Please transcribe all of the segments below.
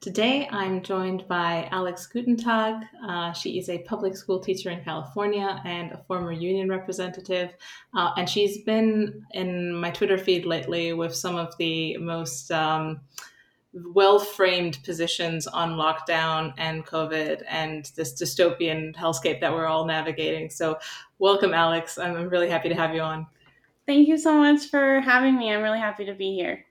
Today, I'm joined by Alex Gutentag. Uh, she is a public school teacher in California and a former union representative. Uh, and she's been in my Twitter feed lately with some of the most um, well framed positions on lockdown and COVID and this dystopian hellscape that we're all navigating. So, welcome, Alex. I'm really happy to have you on. Thank you so much for having me. I'm really happy to be here.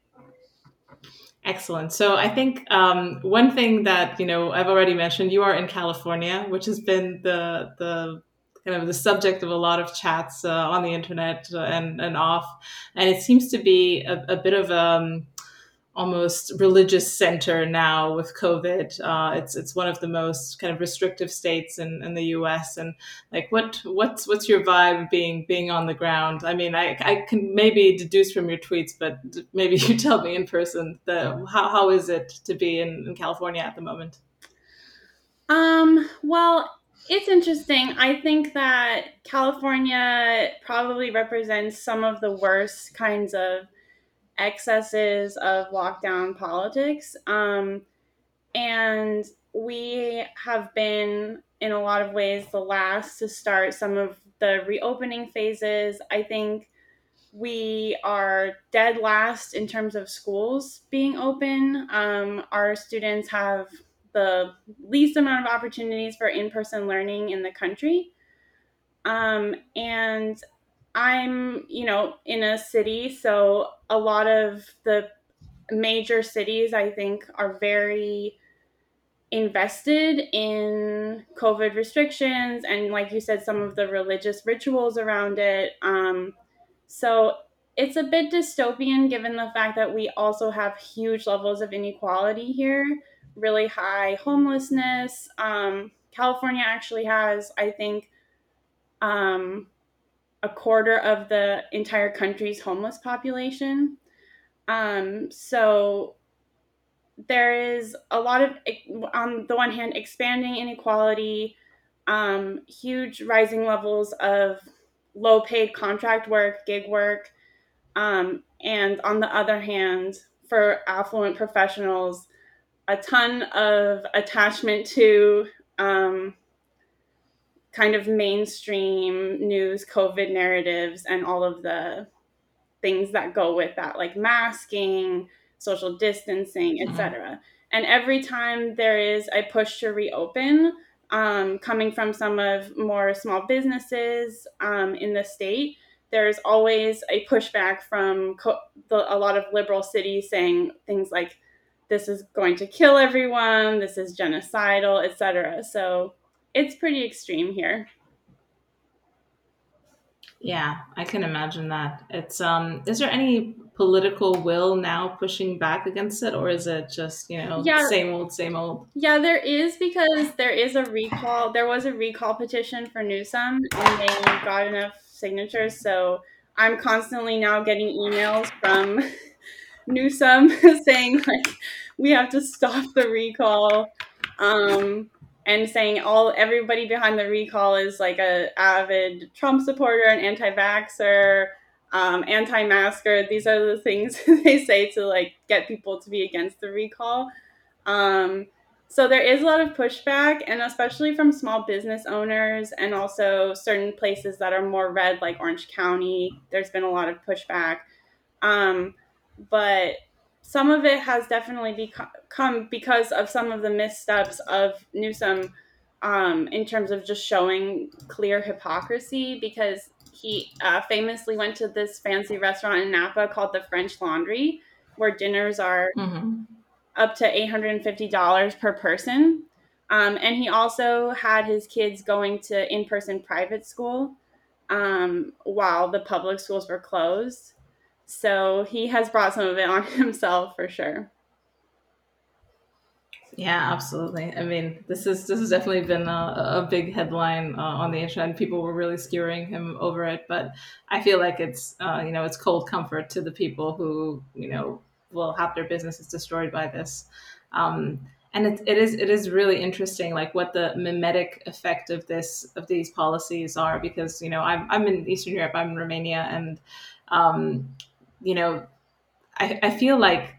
Excellent. So I think um, one thing that you know I've already mentioned, you are in California, which has been the the kind of the subject of a lot of chats uh, on the internet and and off, and it seems to be a, a bit of um, almost religious center now with COVID. Uh, it's it's one of the most kind of restrictive states in, in the U.S. And like, what what's what's your vibe being being on the ground? I mean, I, I can maybe deduce from your tweets, but maybe you tell me in person the how, how is it to be in, in California at the moment? Um. Well, it's interesting. I think that California probably represents some of the worst kinds of excesses of lockdown politics. Um, and we have been, in a lot of ways, the last to start some of the reopening phases. I think we are dead last in terms of schools being open. Um, our students have the least amount of opportunities for in person learning in the country. Um, and I'm, you know, in a city, so a lot of the major cities I think are very invested in COVID restrictions and, like you said, some of the religious rituals around it. Um, so it's a bit dystopian given the fact that we also have huge levels of inequality here, really high homelessness. Um, California actually has, I think, um, a quarter of the entire country's homeless population. Um, so there is a lot of, on the one hand, expanding inequality, um, huge rising levels of low paid contract work, gig work. Um, and on the other hand, for affluent professionals, a ton of attachment to um, kind of mainstream news COVID narratives and all of the things that go with that, like masking, social distancing, etc. Mm-hmm. And every time there is a push to reopen, um, coming from some of more small businesses um, in the state, there's always a pushback from co- the, a lot of liberal cities saying things like, "This is going to kill everyone. This is genocidal," etc. So it's pretty extreme here. Yeah, I can imagine that. It's um is there any political will now pushing back against it or is it just, you know, yeah, same old same old? Yeah, there is because there is a recall. There was a recall petition for Newsom and they got enough signatures, so I'm constantly now getting emails from Newsom saying like we have to stop the recall. Um and saying all everybody behind the recall is like a avid Trump supporter, an anti-vaxxer, um, anti-masker. These are the things they say to like get people to be against the recall. Um, so there is a lot of pushback, and especially from small business owners, and also certain places that are more red, like Orange County. There's been a lot of pushback, um, but some of it has definitely become because of some of the missteps of Newsom um, in terms of just showing clear hypocrisy because he uh, famously went to this fancy restaurant in Napa called the French Laundry, where dinners are mm-hmm. up to $850 per person. Um, and he also had his kids going to in person private school um, while the public schools were closed. So he has brought some of it on himself for sure. Yeah, absolutely. I mean, this is this has definitely been a, a big headline uh, on the internet, people were really skewering him over it. But I feel like it's uh, you know it's cold comfort to the people who you know will have their businesses destroyed by this. Um, and it, it is it is really interesting like what the mimetic effect of this of these policies are because you know I'm, I'm in Eastern Europe I'm in Romania and um, you know I, I feel like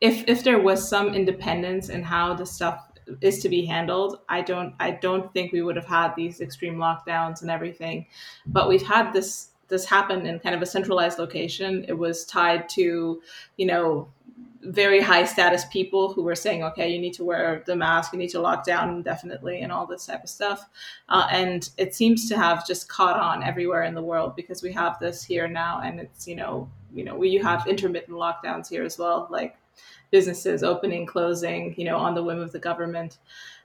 if if there was some independence in how the stuff is to be handled i don't i don't think we would have had these extreme lockdowns and everything but we've had this this happen in kind of a centralized location it was tied to you know very high status people who were saying, okay, you need to wear the mask, you need to lock down indefinitely, and all this type of stuff. Uh, and it seems to have just caught on everywhere in the world because we have this here now, and it's you know, you know, we you have intermittent lockdowns here as well, like businesses opening, closing, you know, on the whim of the government.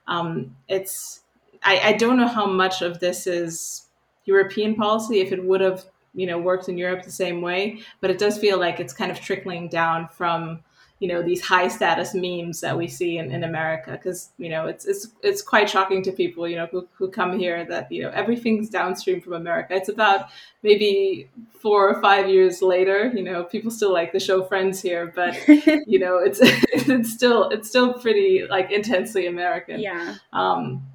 Um, it's I, I don't know how much of this is European policy. If it would have you know worked in Europe the same way, but it does feel like it's kind of trickling down from you know these high status memes that we see in, in America because you know it's it's it's quite shocking to people you know who, who come here that you know everything's downstream from America. It's about maybe four or five years later, you know, people still like the show Friends here, but you know it's it's still it's still pretty like intensely American. Yeah. Um,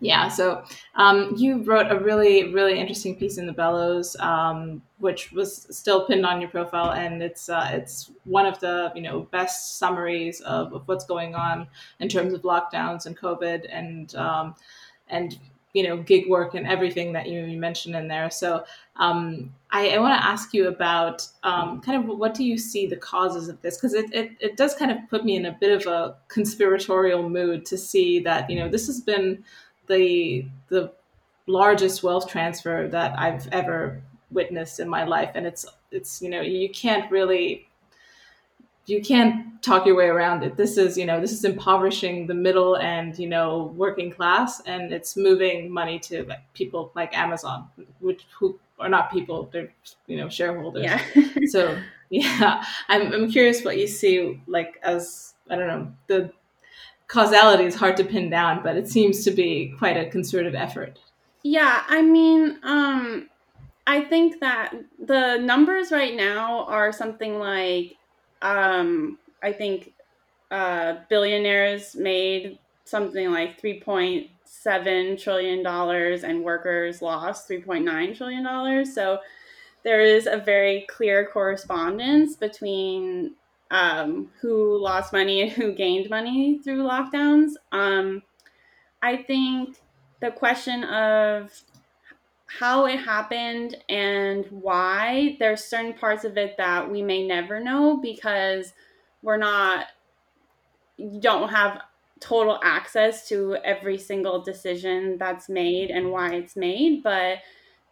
yeah, so um, you wrote a really, really interesting piece in the Bellows, um, which was still pinned on your profile, and it's uh, it's one of the you know best summaries of, of what's going on in terms of lockdowns and COVID and um, and you know gig work and everything that you, mentioned in there. So um, I, I want to ask you about um, kind of what do you see the causes of this because it, it it does kind of put me in a bit of a conspiratorial mood to see that you know this has been the the largest wealth transfer that I've ever witnessed in my life, and it's it's you know you can't really you can't talk your way around it. This is, you know, this is impoverishing the middle and, you know, working class, and it's moving money to like, people like Amazon, which who are not people, they're, you know, shareholders. Yeah. so, yeah, I'm, I'm curious what you see, like, as, I don't know, the causality is hard to pin down, but it seems to be quite a concerted effort. Yeah, I mean, um, I think that the numbers right now are something like, um, I think uh, billionaires made something like three point seven trillion dollars, and workers lost three point nine trillion dollars. So there is a very clear correspondence between um, who lost money and who gained money through lockdowns. Um, I think the question of how it happened and why there's certain parts of it that we may never know because we're not don't have total access to every single decision that's made and why it's made but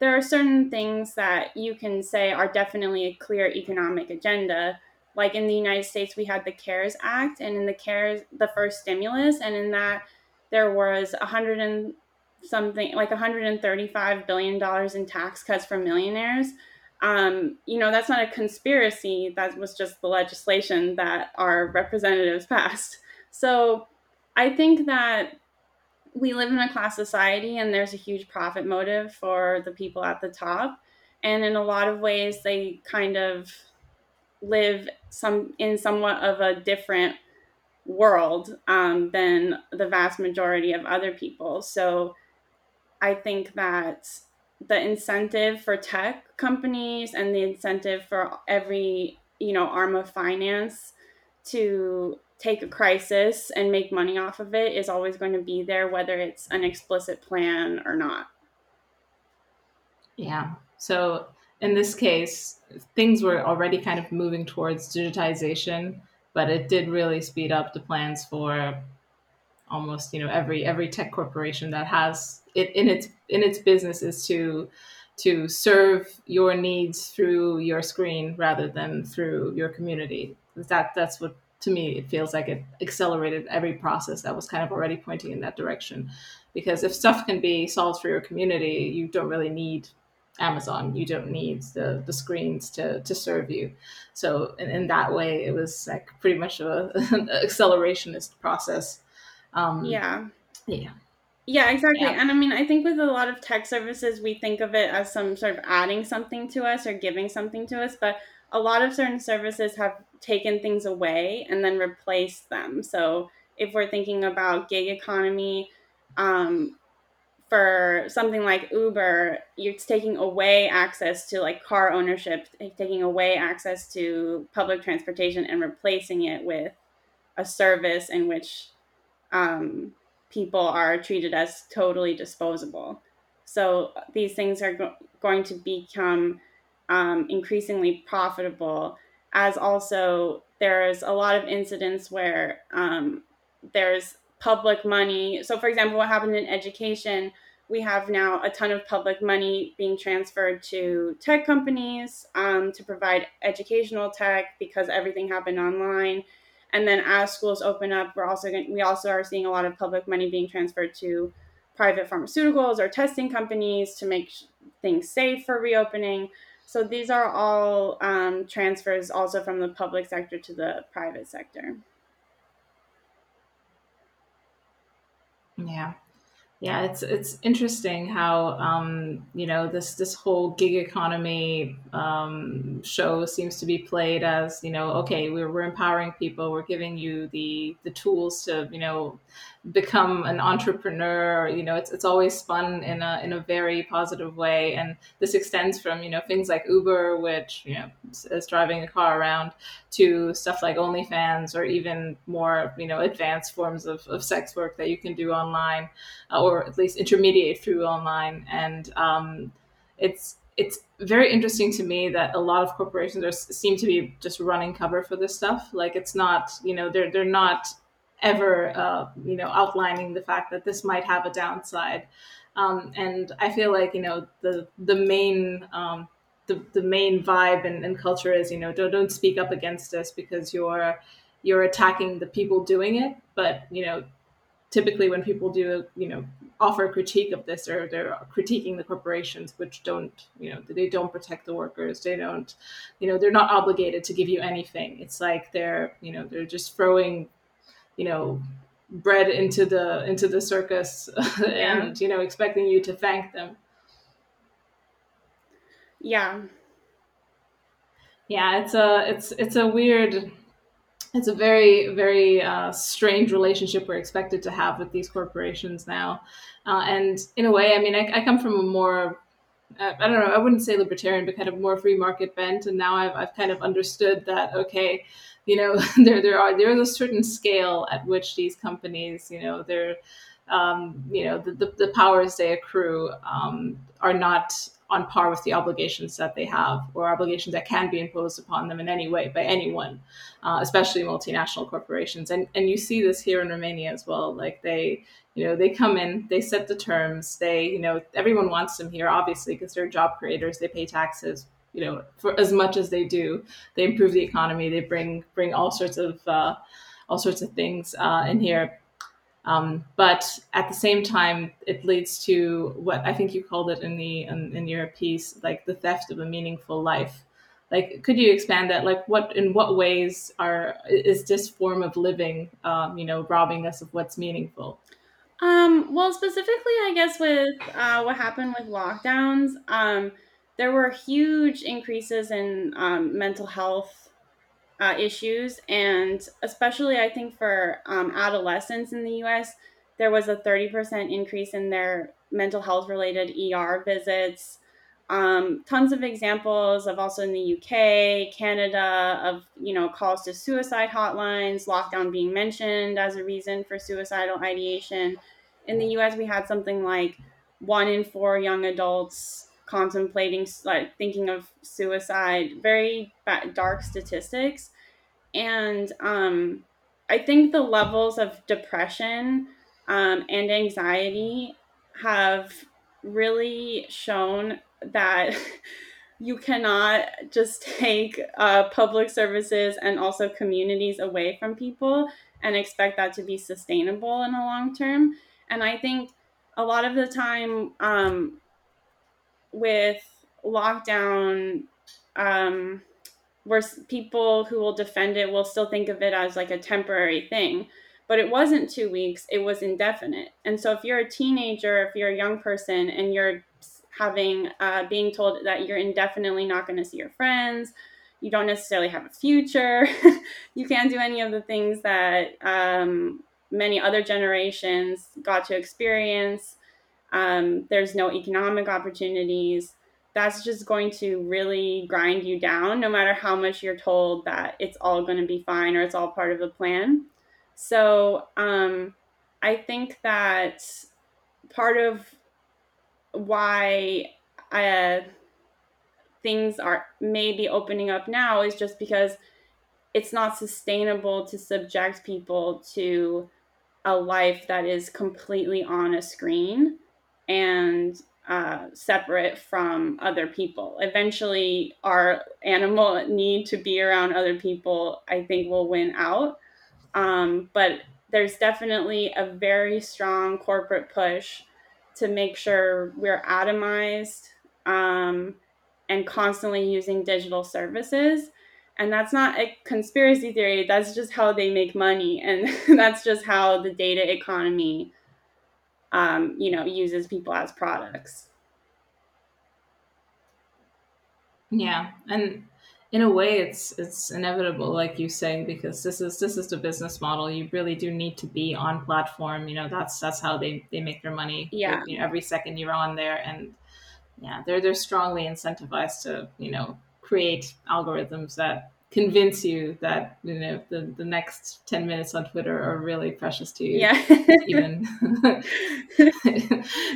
there are certain things that you can say are definitely a clear economic agenda like in the United States, we had the CARES Act, and in the CARES, the first stimulus, and in that there was a hundred and something like 135 billion dollars in tax cuts for millionaires. Um, you know, that's not a conspiracy. That was just the legislation that our representatives passed. So I think that we live in a class society and there's a huge profit motive for the people at the top. And in a lot of ways, they kind of live some in somewhat of a different world um, than the vast majority of other people. So I think that the incentive for tech companies and the incentive for every you know arm of finance to take a crisis and make money off of it is always going to be there whether it's an explicit plan or not yeah so in this case, things were already kind of moving towards digitization, but it did really speed up the plans for almost you know every every tech corporation that has it in its in its business is to to serve your needs through your screen rather than through your community. That that's what to me, it feels like it accelerated every process that was kind of already pointing in that direction. Because if stuff can be solved for your community, you don't really need Amazon. You don't need the, the screens to, to serve you. So in, in that way, it was like pretty much a, an accelerationist process. Um, yeah. Yeah. Yeah, exactly. Yeah. And I mean, I think with a lot of tech services, we think of it as some sort of adding something to us or giving something to us. But a lot of certain services have taken things away and then replaced them. So if we're thinking about gig economy, um, for something like Uber, you're taking away access to like car ownership, taking away access to public transportation and replacing it with a service in which um, people are treated as totally disposable. So these things are go- going to become um, increasingly profitable, as also there's a lot of incidents where um, there's public money. So, for example, what happened in education, we have now a ton of public money being transferred to tech companies um, to provide educational tech because everything happened online. And then as schools open up, we're also going, we also are seeing a lot of public money being transferred to private pharmaceuticals or testing companies to make things safe for reopening. So these are all um, transfers also from the public sector to the private sector. Yeah. Yeah, it's it's interesting how um, you know this this whole gig economy um, show seems to be played as you know okay we're, we're empowering people we're giving you the the tools to you know become an entrepreneur you know it's, it's always spun in a in a very positive way. And this extends from you know things like uber which you know is driving a car around to stuff like onlyfans or even more you know advanced forms of, of sex work that you can do online uh, or at least intermediate through online. And um, it's it's very interesting to me that a lot of corporations are seem to be just running cover for this stuff. Like it's not you know they're they're not ever, uh, you know, outlining the fact that this might have a downside. Um, and I feel like you know the the main um, the, the main vibe and, and culture is you know don't don't speak up against this because you're you're attacking the people doing it. But you know typically when people do you know offer a critique of this or they're critiquing the corporations which don't you know they don't protect the workers they don't you know they're not obligated to give you anything it's like they're you know they're just throwing you know bread into the into the circus yeah. and you know expecting you to thank them yeah yeah it's a it's it's a weird it's a very very uh, strange relationship we're expected to have with these corporations now uh, and in a way i mean I, I come from a more uh, I don't know, I wouldn't say libertarian, but kind of more free market bent. And now I've, I've kind of understood that, okay, you know there there are there is a certain scale at which these companies you know they're um, you know the, the, the, powers they accrue um, are not on par with the obligations that they have or obligations that can be imposed upon them in any way by anyone uh, especially multinational corporations. And and you see this here in romania as well like they you know they come in they set the terms they you know everyone wants them here obviously because they're job creators they pay taxes you know for as much as they do they improve the economy they bring bring all sorts of uh, all sorts of things uh, in here. Um, but at the same time it leads to what i think you called it in the in, in your piece like the theft of a meaningful life. Like could you expand that? Like what in what ways are is this form of living um, you know robbing us of what's meaningful? Um, well specifically i guess with uh, what happened with lockdowns um, there were huge increases in um, mental health uh, issues, and especially I think for um, adolescents in the US, there was a 30% increase in their mental health related ER visits. Um, tons of examples of also in the UK, Canada, of you know calls to suicide hotlines, lockdown being mentioned as a reason for suicidal ideation. In the US, we had something like one in four young adults contemplating like thinking of suicide very dark statistics and um, i think the levels of depression um, and anxiety have really shown that you cannot just take uh, public services and also communities away from people and expect that to be sustainable in the long term. And I think a lot of the time um, with lockdown, um, where people who will defend it will still think of it as like a temporary thing. But it wasn't two weeks, it was indefinite. And so if you're a teenager, if you're a young person and you're having, uh, being told that you're indefinitely not going to see your friends, you don't necessarily have a future, you can't do any of the things that um, many other generations got to experience. Um, there's no economic opportunities that's just going to really grind you down no matter how much you're told that it's all going to be fine or it's all part of the plan. So um, I think that part of why uh, things are maybe opening up now is just because it's not sustainable to subject people to a life that is completely on a screen and uh, separate from other people. Eventually, our animal need to be around other people, I think, will win out. Um, but there's definitely a very strong corporate push to make sure we're atomized um, and constantly using digital services. And that's not a conspiracy theory, that's just how they make money. And that's just how the data economy um, you know, uses people as products. Yeah, and in a way, it's it's inevitable, like you say, because this is this is the business model. You really do need to be on platform. You know, that's that's how they they make their money. Yeah, you know, every second you're on there, and yeah, they're they're strongly incentivized to you know create algorithms that convince you that you know the, the next 10 minutes on twitter are really precious to you. Yeah. Even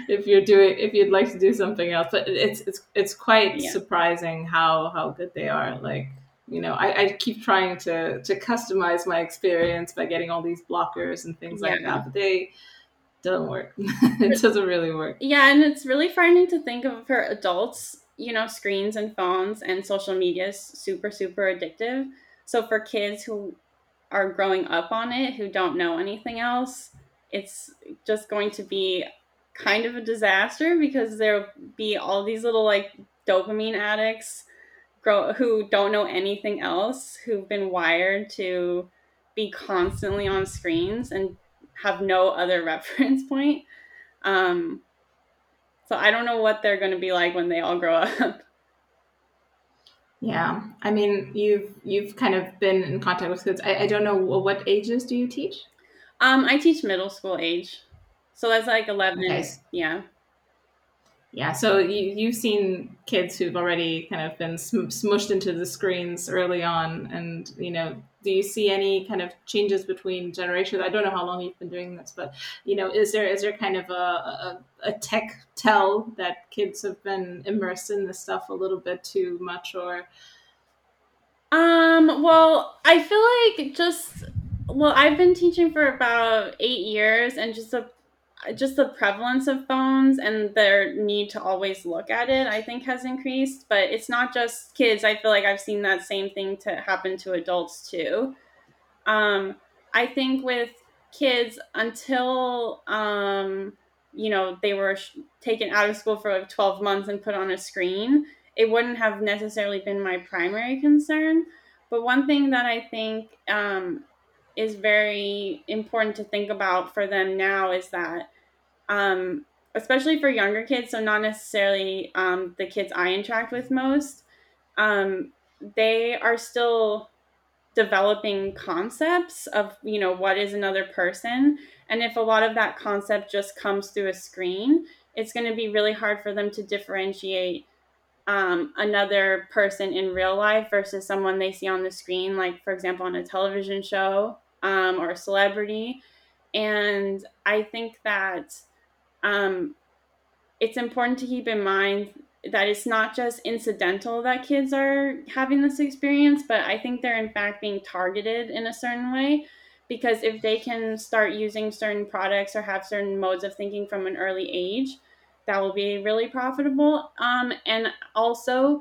if you're doing if you'd like to do something else. But it's it's it's quite yeah. surprising how how good they are. Like you know I, I keep trying to to customize my experience by getting all these blockers and things yeah. like that but they don't work. It doesn't really work. Yeah and it's really frightening to think of for adults you know, screens and phones and social media is super, super addictive. So for kids who are growing up on it, who don't know anything else, it's just going to be kind of a disaster because there'll be all these little like dopamine addicts grow who don't know anything else, who've been wired to be constantly on screens and have no other reference point. Um, so I don't know what they're going to be like when they all grow up. Yeah, I mean, you've you've kind of been in contact with kids. I, I don't know what ages do you teach? Um, I teach middle school age, so that's like eleven. Okay. Yeah. Yeah, so you, you've seen kids who've already kind of been sm- smushed into the screens early on, and you know, do you see any kind of changes between generations? I don't know how long you've been doing this, but you know, is there is there kind of a, a, a tech tell that kids have been immersed in this stuff a little bit too much, or? Um. Well, I feel like just well, I've been teaching for about eight years, and just a just the prevalence of phones and their need to always look at it i think has increased. But it's not just kids. I feel like i've seen that same thing to happen to adults too. Um, i think with kids until um, you know they were sh- taken out of school for like 12 months and put on a screen it wouldn't have necessarily been my primary concern. But one thing that i think um, is very important to think about for them now is that um, especially for younger kids, so not necessarily um, the kids I interact with most, um, they are still developing concepts of you know what is another person. And if a lot of that concept just comes through a screen it's going to be really hard for them to differentiate um, another person in real life versus someone they see on the screen like for example on a television show um, or a celebrity and i think that um, it's important to keep in mind that it's not just incidental that kids are having this experience, but I think they're in fact being targeted in a certain way. Because if they can start using certain products or have certain modes of thinking from an early age, that will be really profitable. Um, and also,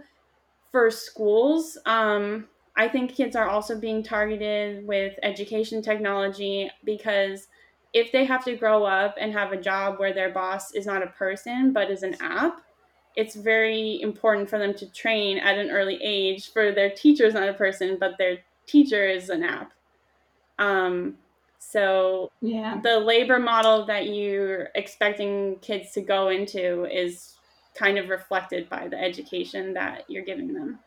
for schools, um, I think kids are also being targeted with education technology because if they have to grow up and have a job where their boss is not a person but is an app, it's very important for them to train at an early age for their teacher is not a person but their teacher is an app. Um, so yeah, the labor model that you're expecting kids to go into is kind of reflected by the education that you're giving them.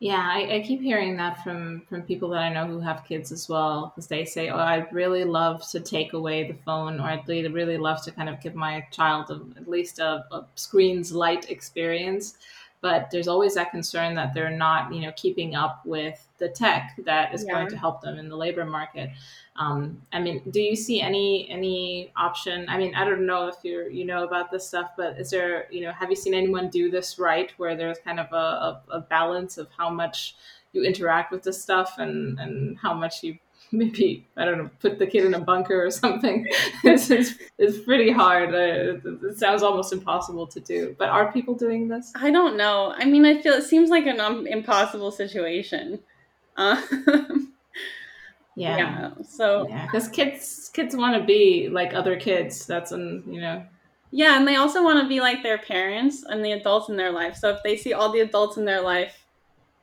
Yeah, I, I, keep hearing that from from people that I know who have kids as well, because they say, "Oh, I'd really love to take away the phone, or I'd really, love to kind of give my child a, at least a, a screens light experience." But there's always that concern that they're not, you know, keeping up with the tech that is yeah. going to help them in the labor market. Um, I mean, do you see any any option? I mean, I don't know if you you know about this stuff, but is there you know have you seen anyone do this right, where there's kind of a, a, a balance of how much you interact with this stuff and and how much you maybe I don't know put the kid in a bunker or something. it's, it's, it's pretty hard. It, it, sounds almost impossible to do. But are people doing this? I don't know. I mean, I feel it seems like an um, impossible situation. Uh, yeah. yeah. So because kids kids want to be like other kids. That's an you know. Yeah, and they also want to be like their parents and the adults in their life. So if they see all the adults in their life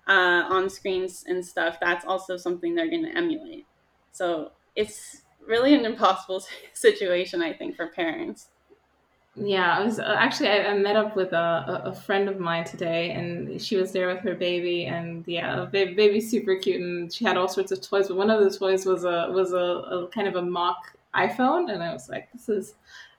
uh, on screens and stuff, that's also something they're going to emulate. So it's really an impossible situation, I think, for parents. Yeah, I was uh, actually I, I, met up with a, a friend of mine today, and she was there with her baby, and yeah, baby, baby's super cute, and she had all sorts of toys, but one of the toys was a was a, a kind of a mock iPhone, and I was like, this is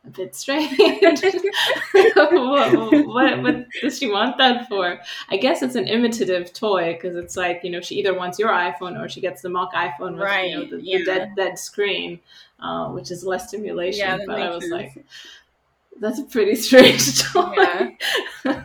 a bit strange. what, what, what, does she want that for? I guess it's an imitative toy because it's like you know she either wants your iPhone or she gets the mock iPhone with right. you know the, yeah. the dead dead screen, uh, which is less stimulation. Yeah, but I was sense. like that's a pretty strange toy. Yeah.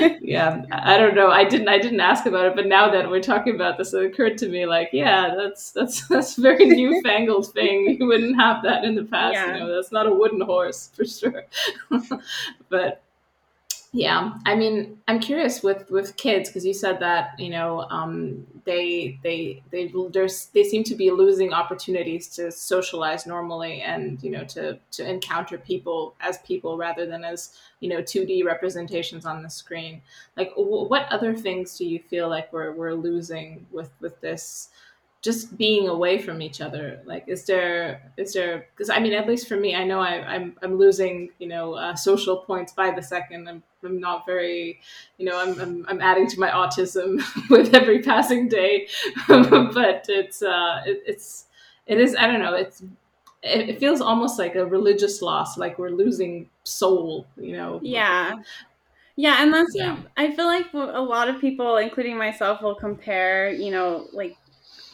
yeah. I don't know. I didn't I didn't ask about it, but now that we're talking about this, it occurred to me like, yeah, that's that's that's a very newfangled thing. You wouldn't have that in the past. Yeah. You know, that's not a wooden horse for sure. but yeah, I mean, I'm curious with with kids because you said that you know um, they they they they seem to be losing opportunities to socialize normally and you know to to encounter people as people rather than as you know 2D representations on the screen. Like, w- what other things do you feel like we're we're losing with with this? just being away from each other like is there is there because i mean at least for me i know I, am I'm, I'm losing you know uh, social points by the second I'm, I'm not very you know I'm, I'm, I'm adding to my autism with every passing day but it's uh it, it's it is i don't know it's it, it feels almost like a religious loss like we're losing soul you know yeah yeah, and that's yeah. I feel like a lot of people, including myself, will compare, you know, like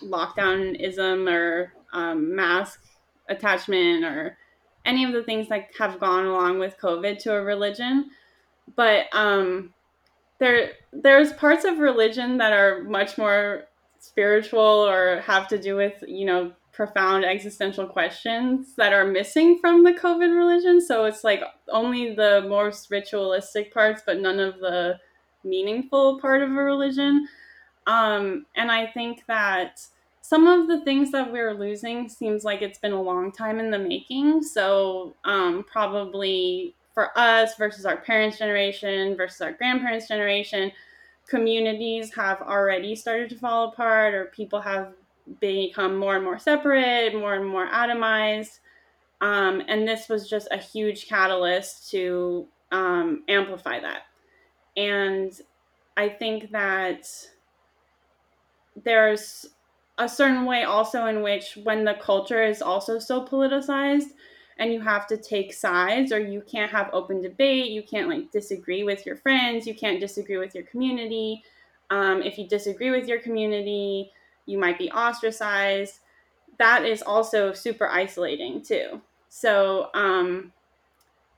lockdownism or um, mask attachment or any of the things that have gone along with COVID to a religion. But um, there there's parts of religion that are much more spiritual or have to do with you know profound existential questions that are missing from the COVID religion. So it's like only the most ritualistic parts, but none of the meaningful part of a religion. Um, and I think that some of the things that we're losing seems like it's been a long time in the making. So, um, probably for us versus our parents' generation versus our grandparents' generation, communities have already started to fall apart, or people have become more and more separate, more and more atomized. Um, and this was just a huge catalyst to um, amplify that. And I think that there's a certain way also in which when the culture is also so politicized and you have to take sides or you can't have open debate you can't like disagree with your friends you can't disagree with your community. Um, if you disagree with your community you might be ostracized. That is also super isolating too. So um,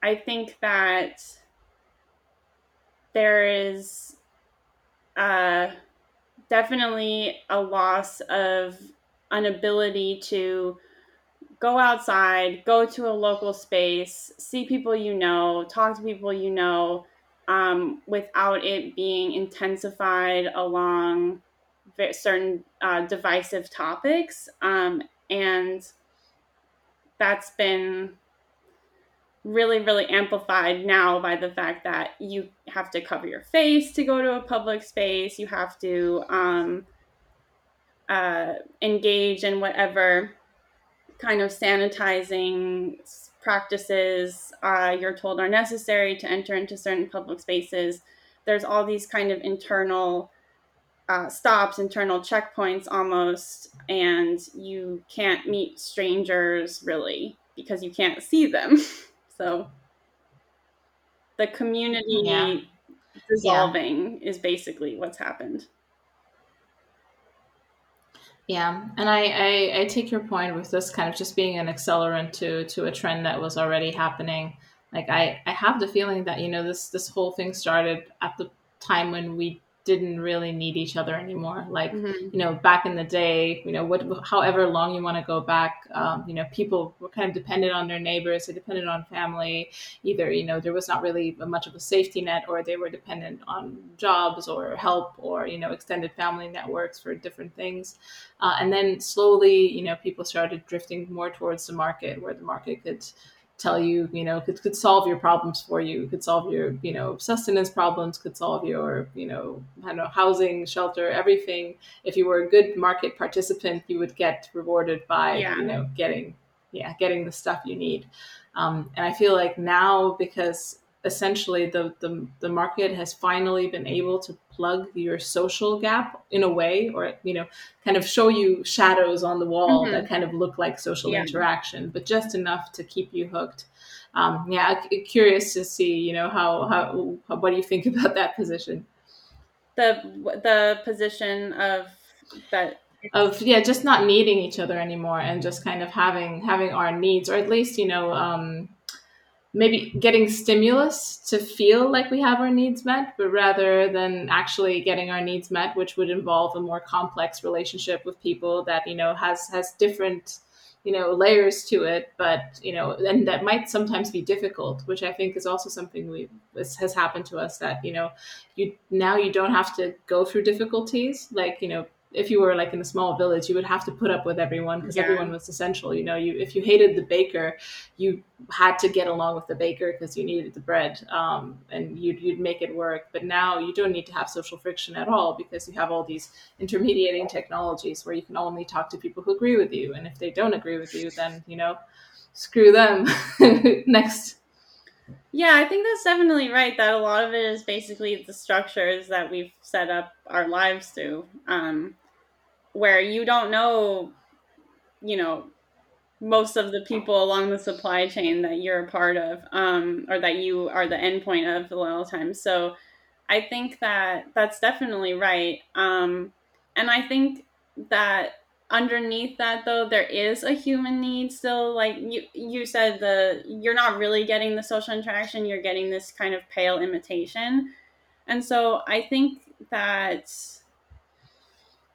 i think that there is uh, definitely a loss of an ability to go outside, go to a local space, see people you know, talk to people you know, um, without it being intensified along certain uh, divisive topics. Um, and that's been really, really amplified now by the fact that you have to cover your face to go to a public space. You have to um, uh, engage in whatever kind of sanitizing practices uh, you're told are necessary to enter into certain public spaces. There's all these kind of internal uh, stops, internal checkpoints almost, and you can't meet strangers really because you can't see them. so the community yeah. dissolving yeah. is basically what's happened. Yeah, and I, I, I take your point with this kind of just being an accelerant to to a trend that was already happening. Like I, I have the feeling that you know this this whole thing started at the time when we didn't really need each other anymore. Like, mm-hmm. you know, back in the day, you know, what, however long you want to go back, um, you know, people were kind of dependent on their neighbors, they depended on family. Either, you know, there was not really much of a safety net, or they were dependent on jobs or help or, you know, extended family networks for different things. Uh, and then slowly, you know, people started drifting more towards the market where the market could tell you, you know, could, could solve your problems for you, could solve your, you know, sustenance problems, could solve your, you know, I don't know, housing, shelter, everything. If you were a good market participant, you would get rewarded by, yeah. you know, getting, yeah, getting the stuff you need. Um, and I feel like now because essentially the, the, the market has finally been able to plug your social gap in a way or you know kind of show you shadows on the wall mm-hmm. that kind of look like social yeah. interaction but just enough to keep you hooked um, yeah curious to see you know how, how how what do you think about that position the the position of that of yeah just not needing each other anymore and just kind of having having our needs or at least you know um maybe getting stimulus to feel like we have our needs met, but rather than actually getting our needs met, which would involve a more complex relationship with people that you know has has different you know layers to it but you know and that might sometimes be difficult which i think is also something we has happened to us that you know you now you don't have to go through difficulties like you know if you were like in a small village, you would have to put up with everyone because yeah. everyone was essential. You know, you if you hated the baker, you had to get along with the baker because you needed the bread, um, and you'd you'd make it work. But now you don't need to have social friction at all because you have all these intermediating technologies where you can only talk to people who agree with you, and if they don't agree with you, then you know, screw them. Next. Yeah, I think that's definitely right. That a lot of it is basically the structures that we've set up our lives through, um, where you don't know, you know, most of the people along the supply chain that you're a part of, um, or that you are the endpoint of a lot of times. So, I think that that's definitely right, um, and I think that underneath that though there is a human need still. Like you you said the you're not really getting the social interaction you're getting this kind of pale imitation. And so i think that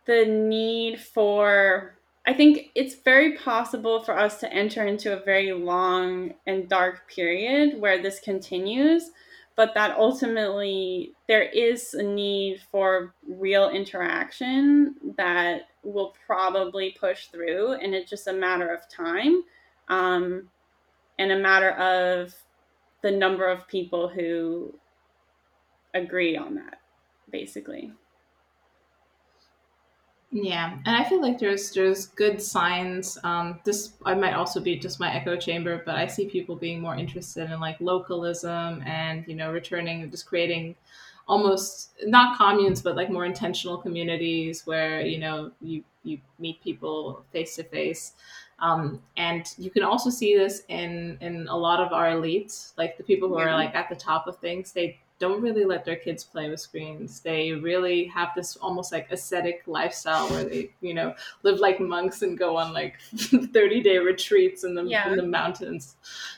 the need for i think it's very possible for us to enter into a very long and dark period where this continues but that ultimately there is a need for real interaction that will probably push through, and it's just a matter of time um, and a matter of the number of people who agree on that, basically. Yeah, and I feel like there's there's good signs. Um, this I might also be just my echo chamber, but I see people being more interested in like localism and you know returning, and just creating almost not communes, but like more intentional communities where you know you you meet people face to face. um, and you can also see this in in a lot of our elites, like the people who yeah. are like at the top of things. They don't really let their kids play with screens. They really have this almost like ascetic lifestyle where they, you know, live like monks and go on like 30 day retreats in the yeah. in the mountains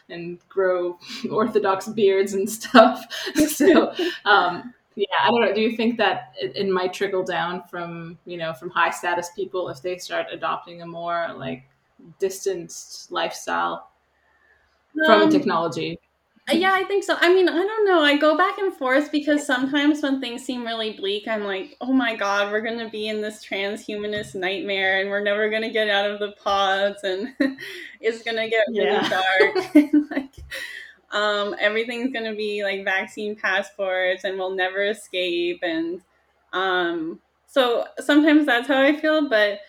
and grow orthodox beards and stuff. so, um, yeah, I don't know. Do you think that it, it might trickle down from, you know, from high status people if they start adopting a more like distanced lifestyle um, from technology? Yeah, I think so. I mean, I don't know. I go back and forth because sometimes when things seem really bleak, I'm like, oh my god, we're gonna be in this transhumanist nightmare, and we're never gonna get out of the pods, and it's gonna get really yeah. dark. like, um, everything's gonna be like vaccine passports, and we'll never escape. And um, so sometimes that's how I feel, but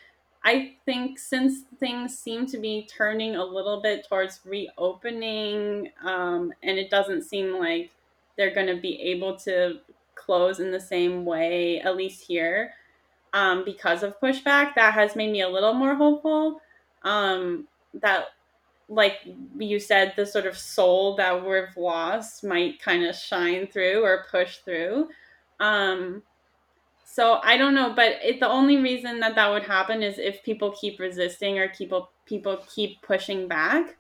I think since things seem to be turning a little bit towards reopening, um, and it doesn't seem like they're going to be able to close in the same way, at least here, um, because of pushback, that has made me a little more hopeful. Um, that, like you said, the sort of soul that we've lost might kind of shine through or push through. Um, so I don't know, but it, the only reason that that would happen is if people keep resisting or people people keep pushing back.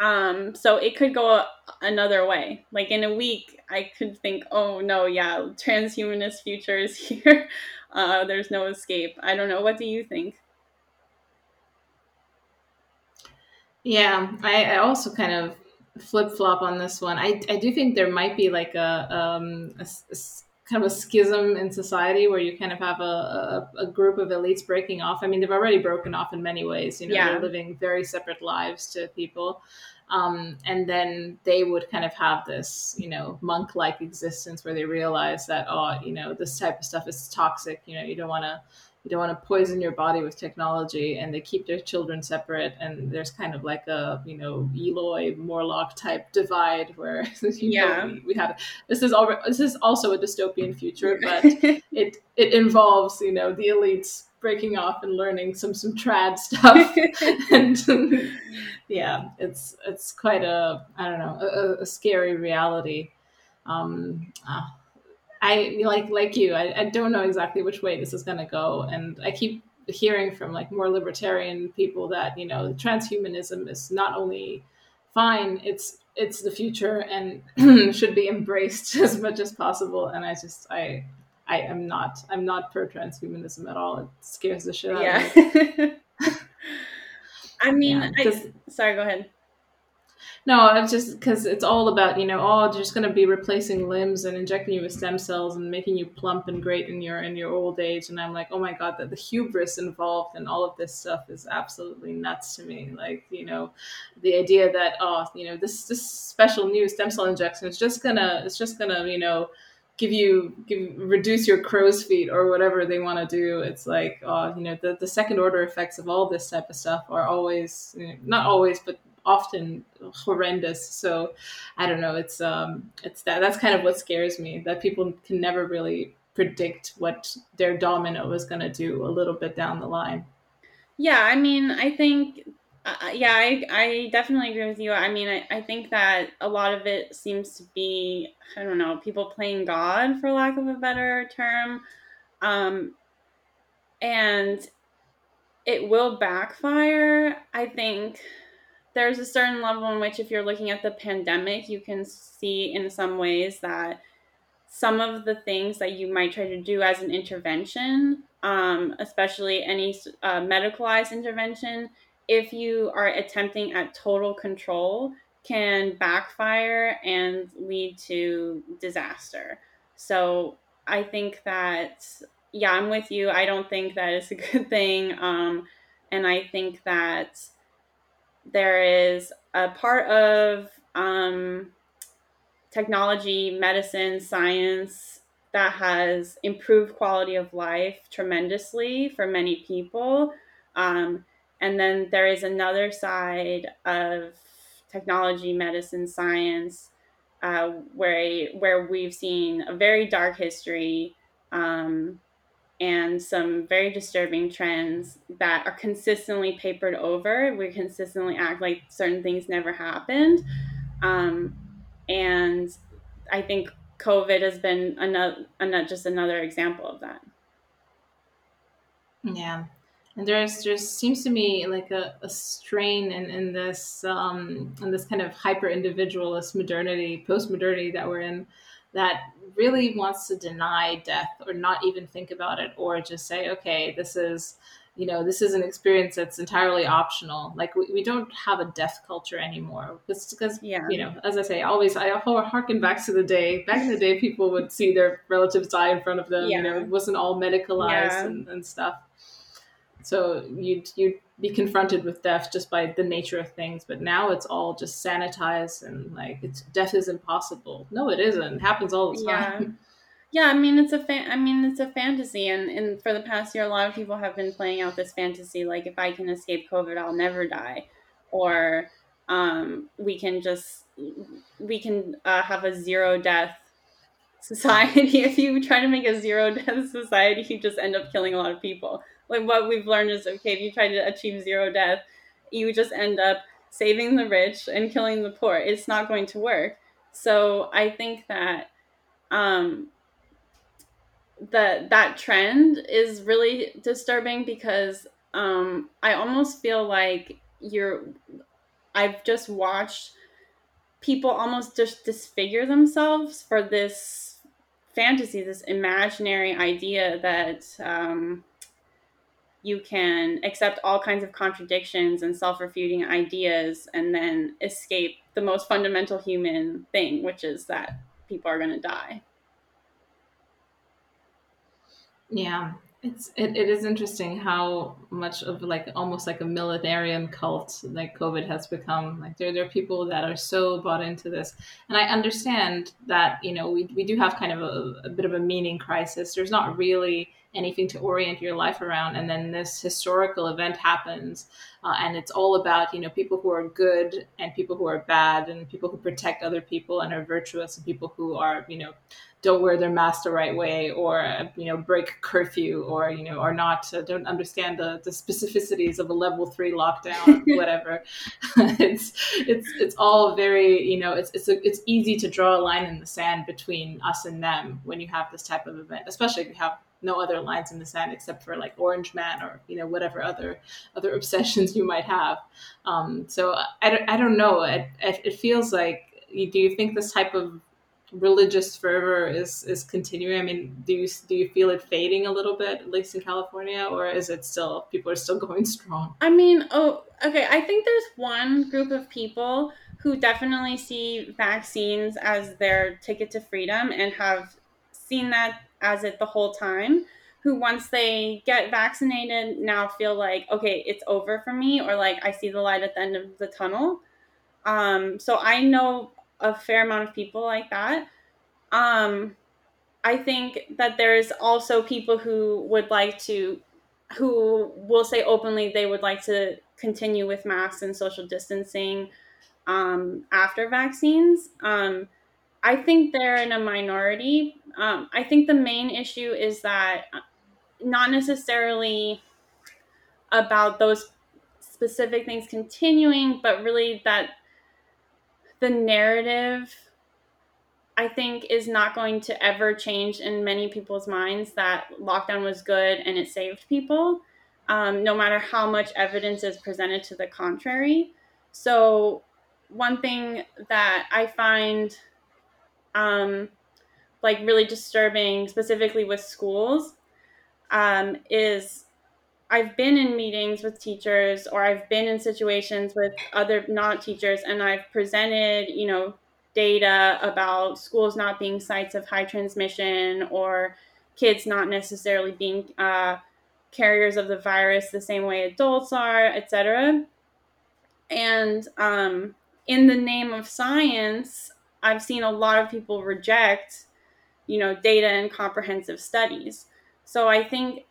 Um, so it could go another way. Like in a week, I could think, oh no, yeah, transhumanist future is here. Uh, there's no escape. I don't know. What do you think? Yeah, I, I also kind of flip flop on this one. I, I do think there might be like a, um, a, a kind of a schism in society where you kind of have a, a, a, group of elites breaking off. I mean, they've already broken off in many ways. You know, yeah. they're living very separate lives to people. Um, and then they would kind of have this, you know, monk-like existence where they realize that, oh, you know, this type of stuff is toxic. You know, you don't want to you don't want to poison your body with technology and they keep their children separate and there's kind of like a you know Eloi Morlock type divide where yeah know, we, we, have this is all this is also a dystopian future but it it involves you know the elites breaking off and learning some some trad stuff. And yeah it's it's quite a I don't know a, a scary reality. Um uh, I like like you. I, I don't know exactly which way this is going to go, and I keep hearing from like more libertarian people that you know transhumanism is not only fine, it's it's the future and should be embraced as much as possible. And I just I I am not I'm not pro transhumanism at all. It scares the shit out yeah. of me. I mean, yeah, I, sorry, go ahead. No, it's just because it's all about you know, oh, just going to be replacing limbs and injecting you with stem cells and making you plump and great in your in your old age. And I'm like, oh my god, that the hubris involved in all of this stuff is absolutely nuts to me. Like you know, the idea that oh, you know, this this special new stem cell injection is just gonna it's just gonna you know give you give reduce your crow's feet or whatever they want to do it's like oh you know the, the second order effects of all this type of stuff are always you know, not always but often horrendous. So I don't know. It's um, it's that that's kind of what scares me that people can never really predict what their domino is going to do a little bit down the line. Yeah, I mean, I think. Uh, yeah, I, I definitely agree with you. I mean, I, I think that a lot of it seems to be, I don't know, people playing God, for lack of a better term. Um, and it will backfire. I think there's a certain level in which if you're looking at the pandemic you can see in some ways that some of the things that you might try to do as an intervention um, especially any uh, medicalized intervention if you are attempting at total control can backfire and lead to disaster. So i think that yeah i'm with you. I don't think that is a good thing um, and i think that there is a part of um, technology, medicine, science that has improved quality of life tremendously for many people. Um, and then there is another side of technology, medicine, science, uh, where where we've seen a very dark history um, and some very disturbing trends that are consistently papered over. We consistently act like certain things never happened. Um, and I think COVID has been another, another just another example of that. Yeah. And there's just seems to me like a, a strain in, in this um, in this kind of hyper individualist modernity, post modernity that we're in, that really wants to deny death or not even think about it or just say okay this is you know this is an experience that's entirely optional like we, we don't have a death culture anymore it's because yeah. you know as i say always i harken back to the day back in the day people would see their relatives die in front of them yeah. you know it wasn't all medicalized yeah. and, and stuff so you'd you'd be confronted with death just by the nature of things but now it's all just sanitized and like it's death is impossible. No it isn't. It happens all the time. Yeah yeah i mean it's a fan i mean it's a fantasy and, and for the past year a lot of people have been playing out this fantasy like if i can escape covid i'll never die. Or um, we can just we can uh, have a zero death society if you try to make a zero death society you just end up killing a lot of people. Like what we've learned is okay if you try to achieve zero death you just end up saving the rich and killing the poor. It's not going to work. So i think that um that that trend is really disturbing because um i almost feel like you're i've just watched people almost just disfigure themselves for this fantasy this imaginary idea that um you can accept all kinds of contradictions and self-refuting ideas and then escape the most fundamental human thing which is that people are going to die. Yeah it's it, it is interesting how much of like almost like a millenarian cult like covid has become. Like there, there are people that are so bought into this. And i understand that you know we, we do have kind of a, a bit of a meaning crisis. There's not really anything to orient your life around. And then this historical event happens uh, and it's all about you know people who are good and people who are bad and people who protect other people and are virtuous and people who are you know don't wear their mask the right way or you know break curfew or you know are not uh, don't understand the, the specificities of a level three lockdown whatever. It's it's it's all very you know it's it's a, it's easy to draw a line in the sand between us and them when you have this type of event especially if you have no other lines in the sand except for like Orange Man or you know whatever other other obsessions you might have. Um, so I, don't, I don't know. It, it feels like do you think this type of religious fervor is is continuing? I mean, do you do you feel it fading a little bit, at least in California, or is it still people are still going strong? I mean, oh, okay. I think there's one group of people who definitely see vaccines as their ticket to freedom and have seen that as it the whole time who once they get vaccinated now feel like okay it's over for me or like i see the light at the end of the tunnel. Um, so i know a fair amount of people like that. Um, i think that there's also people who would like to who will say openly they would like to continue with masks and social distancing um, after vaccines. Um, I think they're in a minority. Um, I think the main issue is that uh, not necessarily about those specific things continuing, but really that the narrative, I think, is not going to ever change in many people's minds that lockdown was good and it saved people, um, no matter how much evidence is presented to the contrary. So, one thing that I find um, like really disturbing, specifically with schools, um, is I've been in meetings with teachers or I've been in situations with other not teachers and I've presented, you know, data about schools not being sites of high transmission or kids not necessarily being uh, carriers of the virus the same way adults are, etc. And um, in the name of science, I've seen a lot of people reject, you know, data and comprehensive studies. So I think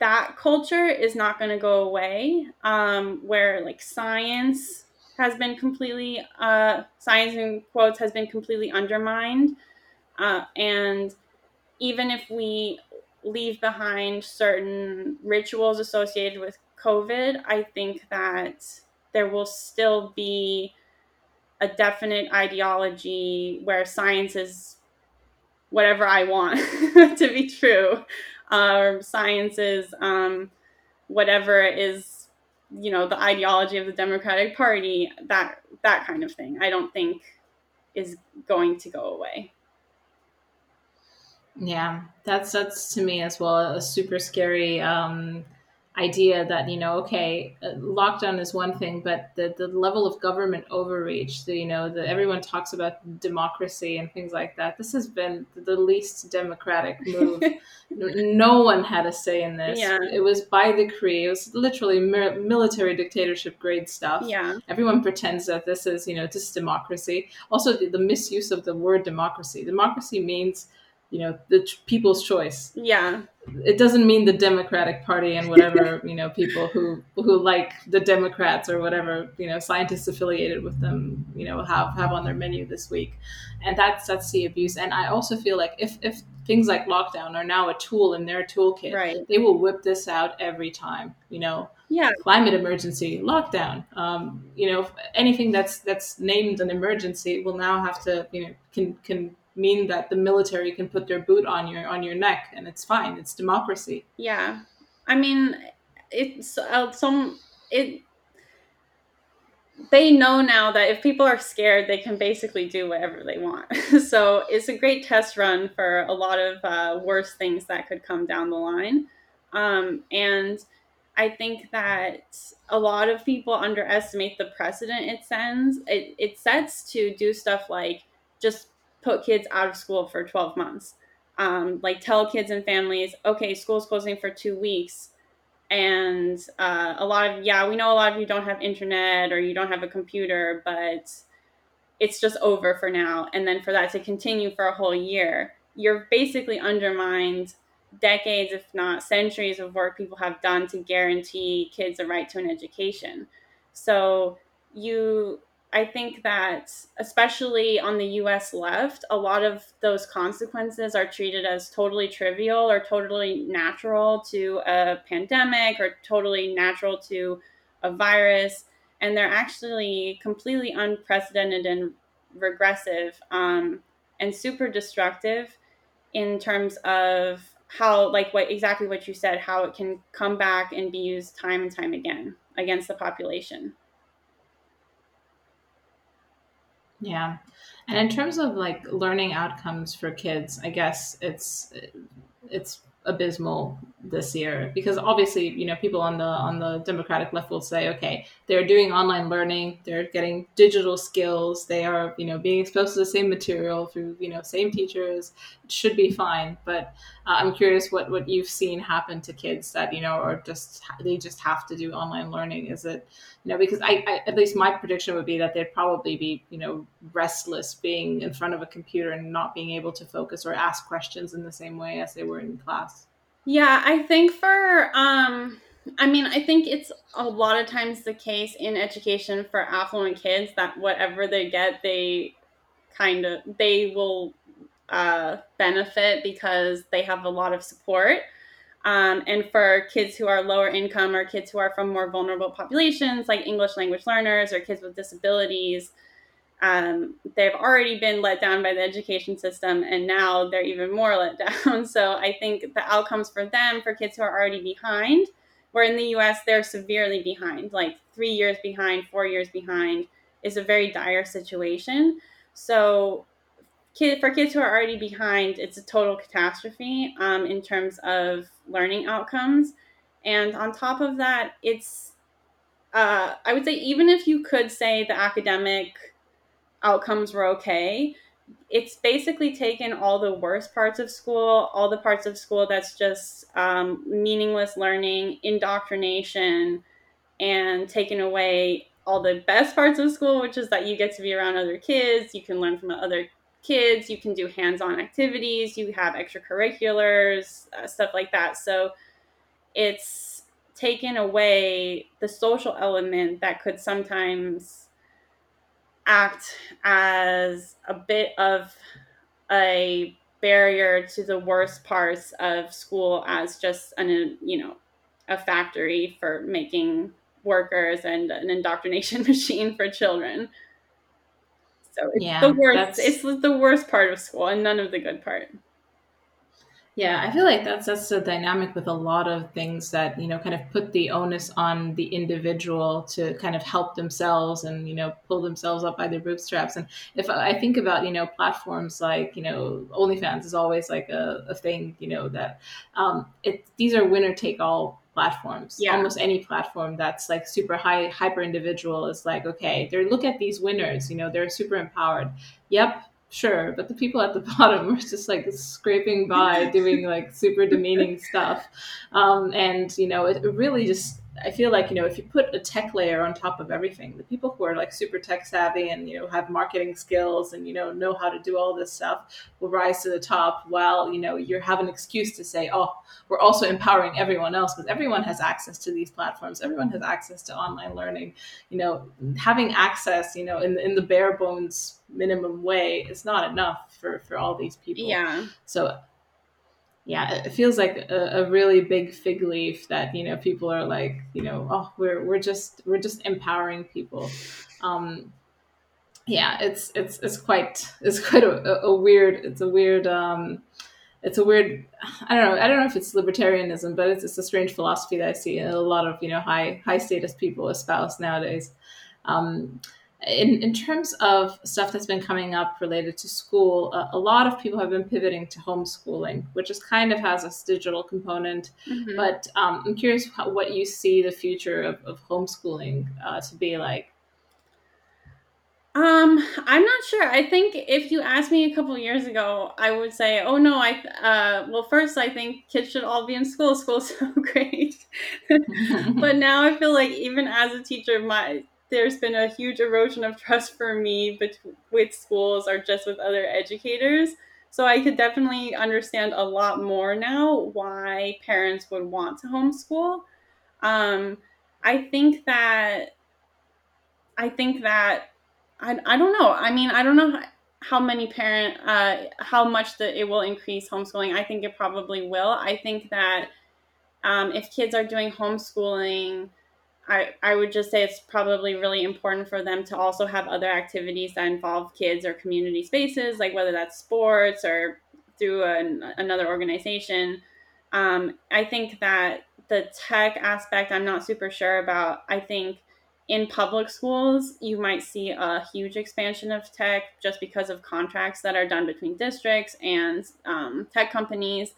that culture is not going to go away. Um, where like science has been completely, uh, science in quotes has been completely undermined, uh, and even if we leave behind certain rituals associated with COVID, I think that there will still be a definite ideology where science is whatever I want to be true, um, science is um, whatever is, you know, the ideology of the Democratic Party, that that kind of thing. I don't think is going to go away. Yeah, that's that's to me as well a super scary um, idea that you know okay uh, lockdown is one thing but the, the level of government overreach the, you know the, everyone talks about democracy and things like that. This has been the least democratic move. No one had a say in this. Yeah. it was by decree. It was literally mi- military dictatorship grade stuff. Yeah. everyone pretends that this is you know just democracy. Also the, the misuse of the word democracy. Democracy means you know the ch- people's choice Yeah. it doesn't mean the Democratic Party and whatever you know people who who like the Democrats or whatever you know scientists affiliated with them you know have have on their menu this week, and that's that's the abuse. And I also feel like if if things like lockdown are now a tool in their toolkit, Right. they will whip this out every time. You know, Yeah. climate emergency, lockdown. Um, you know, anything that's that's named an emergency will now have to you know can can mean that the military can put their boot on your on your neck and it's fine. It's democracy. Yeah. I mean, it's uh, some it. They know now that if people are scared, they can basically do whatever they want. so it's a great test run for a lot of uh, worse things that could come down the line. Um, and I think that a lot of people underestimate the precedent it sends. It, it sets to do stuff like just put kids out of school for 12 months. Um, like tell kids and families, okay, school's closing for two weeks. And uh, a lot of, yeah, we know a lot of you don't have internet or you don't have a computer, but it's just over for now. And then for that to continue for a whole year, you're basically undermined decades, if not centuries, of work people have done to guarantee kids a right to an education. So you I think that, especially on the US left, a lot of those consequences are treated as totally trivial or totally natural to a pandemic or totally natural to a virus. And they're actually completely unprecedented and regressive um, and super destructive in terms of how, like, what exactly what you said, how it can come back and be used time and time again against the population. Yeah. And in terms of like learning outcomes for kids, I guess it's it's abysmal this year. Because obviously you know people on the on the democratic left will say okay they're doing online learning they're getting digital skills they are you know being exposed to the same material through you know same teachers it should be fine. But uh, i'm curious what what you've seen happen to kids that you know are just they just have to do online learning. Is it you know because I, I at least my prediction would be that they'd probably be you know restless being in front of a computer and not being able to focus or ask questions in the same way as they were in class Yeah, I think for um I mean, I think it's a lot of times the case in education for affluent kids that whatever they get, they kind of they will uh, benefit because they have a lot of support. Um, and for kids who are lower income or kids who are from more vulnerable populations, like English language learners or kids with disabilities, um, they've already been let down by the education system and now they're even more let down. So I think the outcomes for them, for kids who are already behind, where in the US they're severely behind, like three years behind, four years behind, is a very dire situation. So kid, for kids who are already behind, it's a total catastrophe um, in terms of learning outcomes. And on top of that, it's, uh, I would say, even if you could say the academic outcomes were okay. It's basically taken all the worst parts of school, all the parts of school that's just um, meaningless learning, indoctrination, and taken away all the best parts of school, which is that you get to be around other kids, you can learn from other kids, you can do hands on activities, you have extracurriculars, uh, stuff like that. So it's taken away the social element that could sometimes act as a bit of a barrier to the worst parts of school as just an you know a factory for making workers and an indoctrination machine for children. So it's Yeah, the worst that's- it's the worst part of school and none of the good part Yeah, I feel like that's that's the dynamic with a lot of things that you know kind of put the onus on the individual to kind of help themselves and you know pull themselves up by their bootstraps. And if I think about you know platforms like you know OnlyFans is always like a, a thing you know that um, it these are winner take all platforms. Yeah. Almost any platform that's like super high, hyper individual is like, okay, they're look at these winners, you know, they're super empowered. Yep, sure. But the people at the bottom are just like scraping by doing like super demeaning stuff. Um, and, you know, it really just I feel like you know if you put a tech layer on top of everything, the people who are like super tech savvy and you know have marketing skills and you know know how to do all this stuff will rise to the top. While you know you have an excuse to say, oh, we're also empowering everyone else because everyone has access to these platforms. Everyone has access to online learning. You know, having access, you know, in in the bare bones minimum way is not enough for for all these people. Yeah. So yeah, it feels like a, a, really big fig leaf that you know people are like, you know, oh, we're we're just we're just empowering people. Um, yeah, it's it's it's quite it's quite a, a weird it's a weird um, it's a weird I don't know I don't know if it's libertarianism, but it's, it's a strange philosophy that I see a lot of you know high high status people espouse nowadays. Um, in, in terms of stuff that's been coming up related to school, uh, a lot of people have been pivoting to homeschooling, which is kind of has this digital component. Mm-hmm. But um, I'm curious how, what you see the future of, of homeschooling uh, to be like. Um, I'm not sure. I think if you asked me a couple years ago, I would say, "Oh no, I uh, well, first I think kids should all be in school. School's so great." but now I feel like even as a teacher, my there's been a huge erosion of trust for me bet- with schools or just with other educators. So I could definitely understand a lot more now why parents would want to homeschool. Um, I think that I think that I, I don't know. I mean, I don't know how many parent uh, how much that it will increase homeschooling. I think it probably will. I think that um, if kids are doing homeschooling I, I would just say it's probably really important for them to also have other activities that involve kids or community spaces, like whether that's sports or through an, another organization. Um, I think that the tech aspect, I'm not super sure about. I think in public schools, you might see a huge expansion of tech just because of contracts that are done between districts and um, tech companies.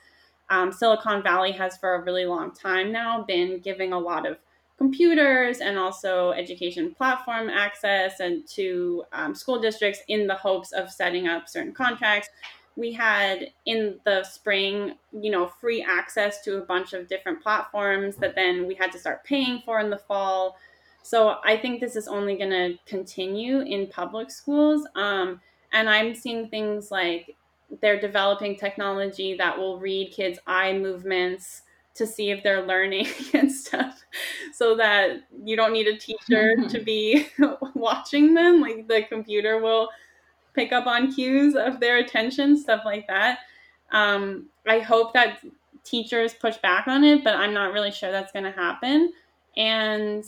Um, Silicon Valley has, for a really long time now, been giving a lot of computers and also education platform access and to um, school districts in the hopes of setting up certain contracts. We had in the spring you know free access to a bunch of different platforms that then we had to start paying for in the fall. So i think this is only going to continue in public schools um, and i'm seeing things like they're developing technology that will read kids eye movements to see if they're learning and stuff so that you don't need a teacher to be watching them. Like the computer will pick up on cues of their attention stuff like that. Um, i hope that teachers push back on it but i'm not really sure that's going to happen. And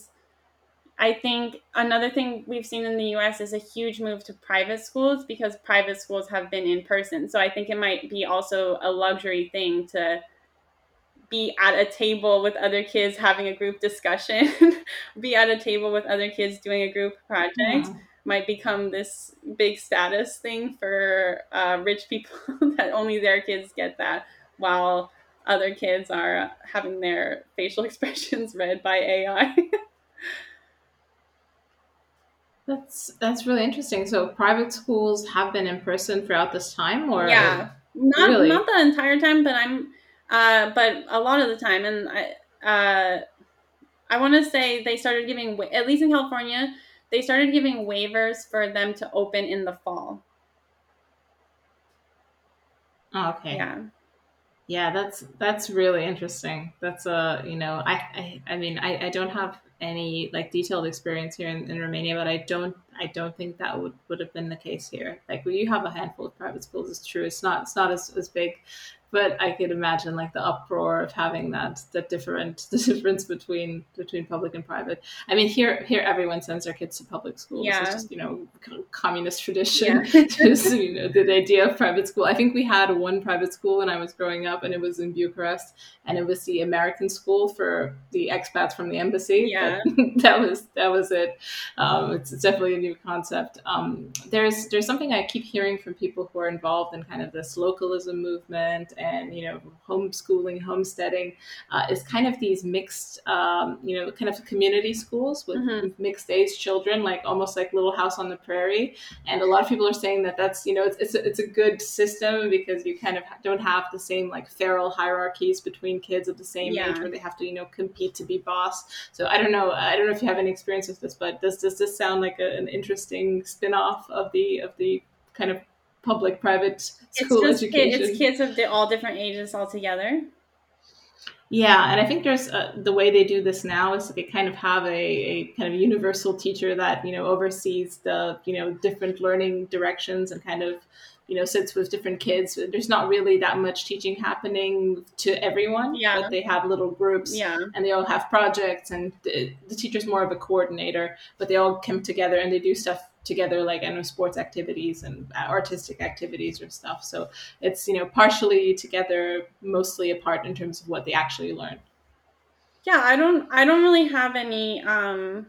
i think another thing we've seen in the us is a huge move to private schools because private schools have been in person. So i think it might be also a luxury thing to be at a table with other kids having a group discussion, be at a table with other kids doing a group project yeah. might become this big status thing for uh, rich people that only their kids get that while other kids are having their facial expressions read by AI. that's that's really interesting. So private schools have been in person throughout this time or Yeah. Not really? not the entire time, but I'm uh, but a lot of the time, and I, uh, I want to say they started giving, at least in California, they started giving waivers for them to open in the fall. Oh, okay. Yeah. Yeah, that's that's really interesting. That's a uh, you know I I, I mean I, I don't have any like detailed experience here in, in Romania, but I don't I don't think that would, would have been the case here. Like you have a handful of private schools, it's true. It's not it's not as, as big but I could imagine like the uproar of having that the different the difference between between public and private. I mean, here here everyone sends their kids to public schools. Yeah. It's just you know communist tradition. Yeah. just you know the idea of private school. I think we had one private school when I was growing up, and it was in Bucharest, and it was the American school for the expats from the embassy. Yeah, that was that was it. Um, it's, it's, definitely a new concept. Um, there's there's something I keep hearing from people who are involved in kind of this localism movement and you know homeschooling, homesteading uh, is kind of these mixed, um, you know, kind of community schools with mm-hmm. mixed age children, like almost like Little House on the Prairie. And a lot of people are saying that that's you know it's it's a, it's a good system because you kind of don't have the same like feral hierarchies between kids of the same yeah. age where they have to you know compete to be boss. So I don't know. I don't know if you have any experience with this, but does does this sound like a, an interesting spin off of the of the kind of public private school it's education. Kid, it's kids of the, all different ages all together. Yeah, and I think there's uh, the way they do this now is they kind of have a, a kind of universal teacher that you know oversees the you know different learning directions and kind of you know sits with different kids. There's not really that much teaching happening to everyone. Yeah, but they have little groups. Yeah, and they all have projects, and the, the teacher's more of a coordinator, but they all come together and they do stuff together like I know sports activities and artistic activities or stuff. So it's you know partially together, mostly apart in terms of what they actually learn. Yeah, I don't I don't really have any um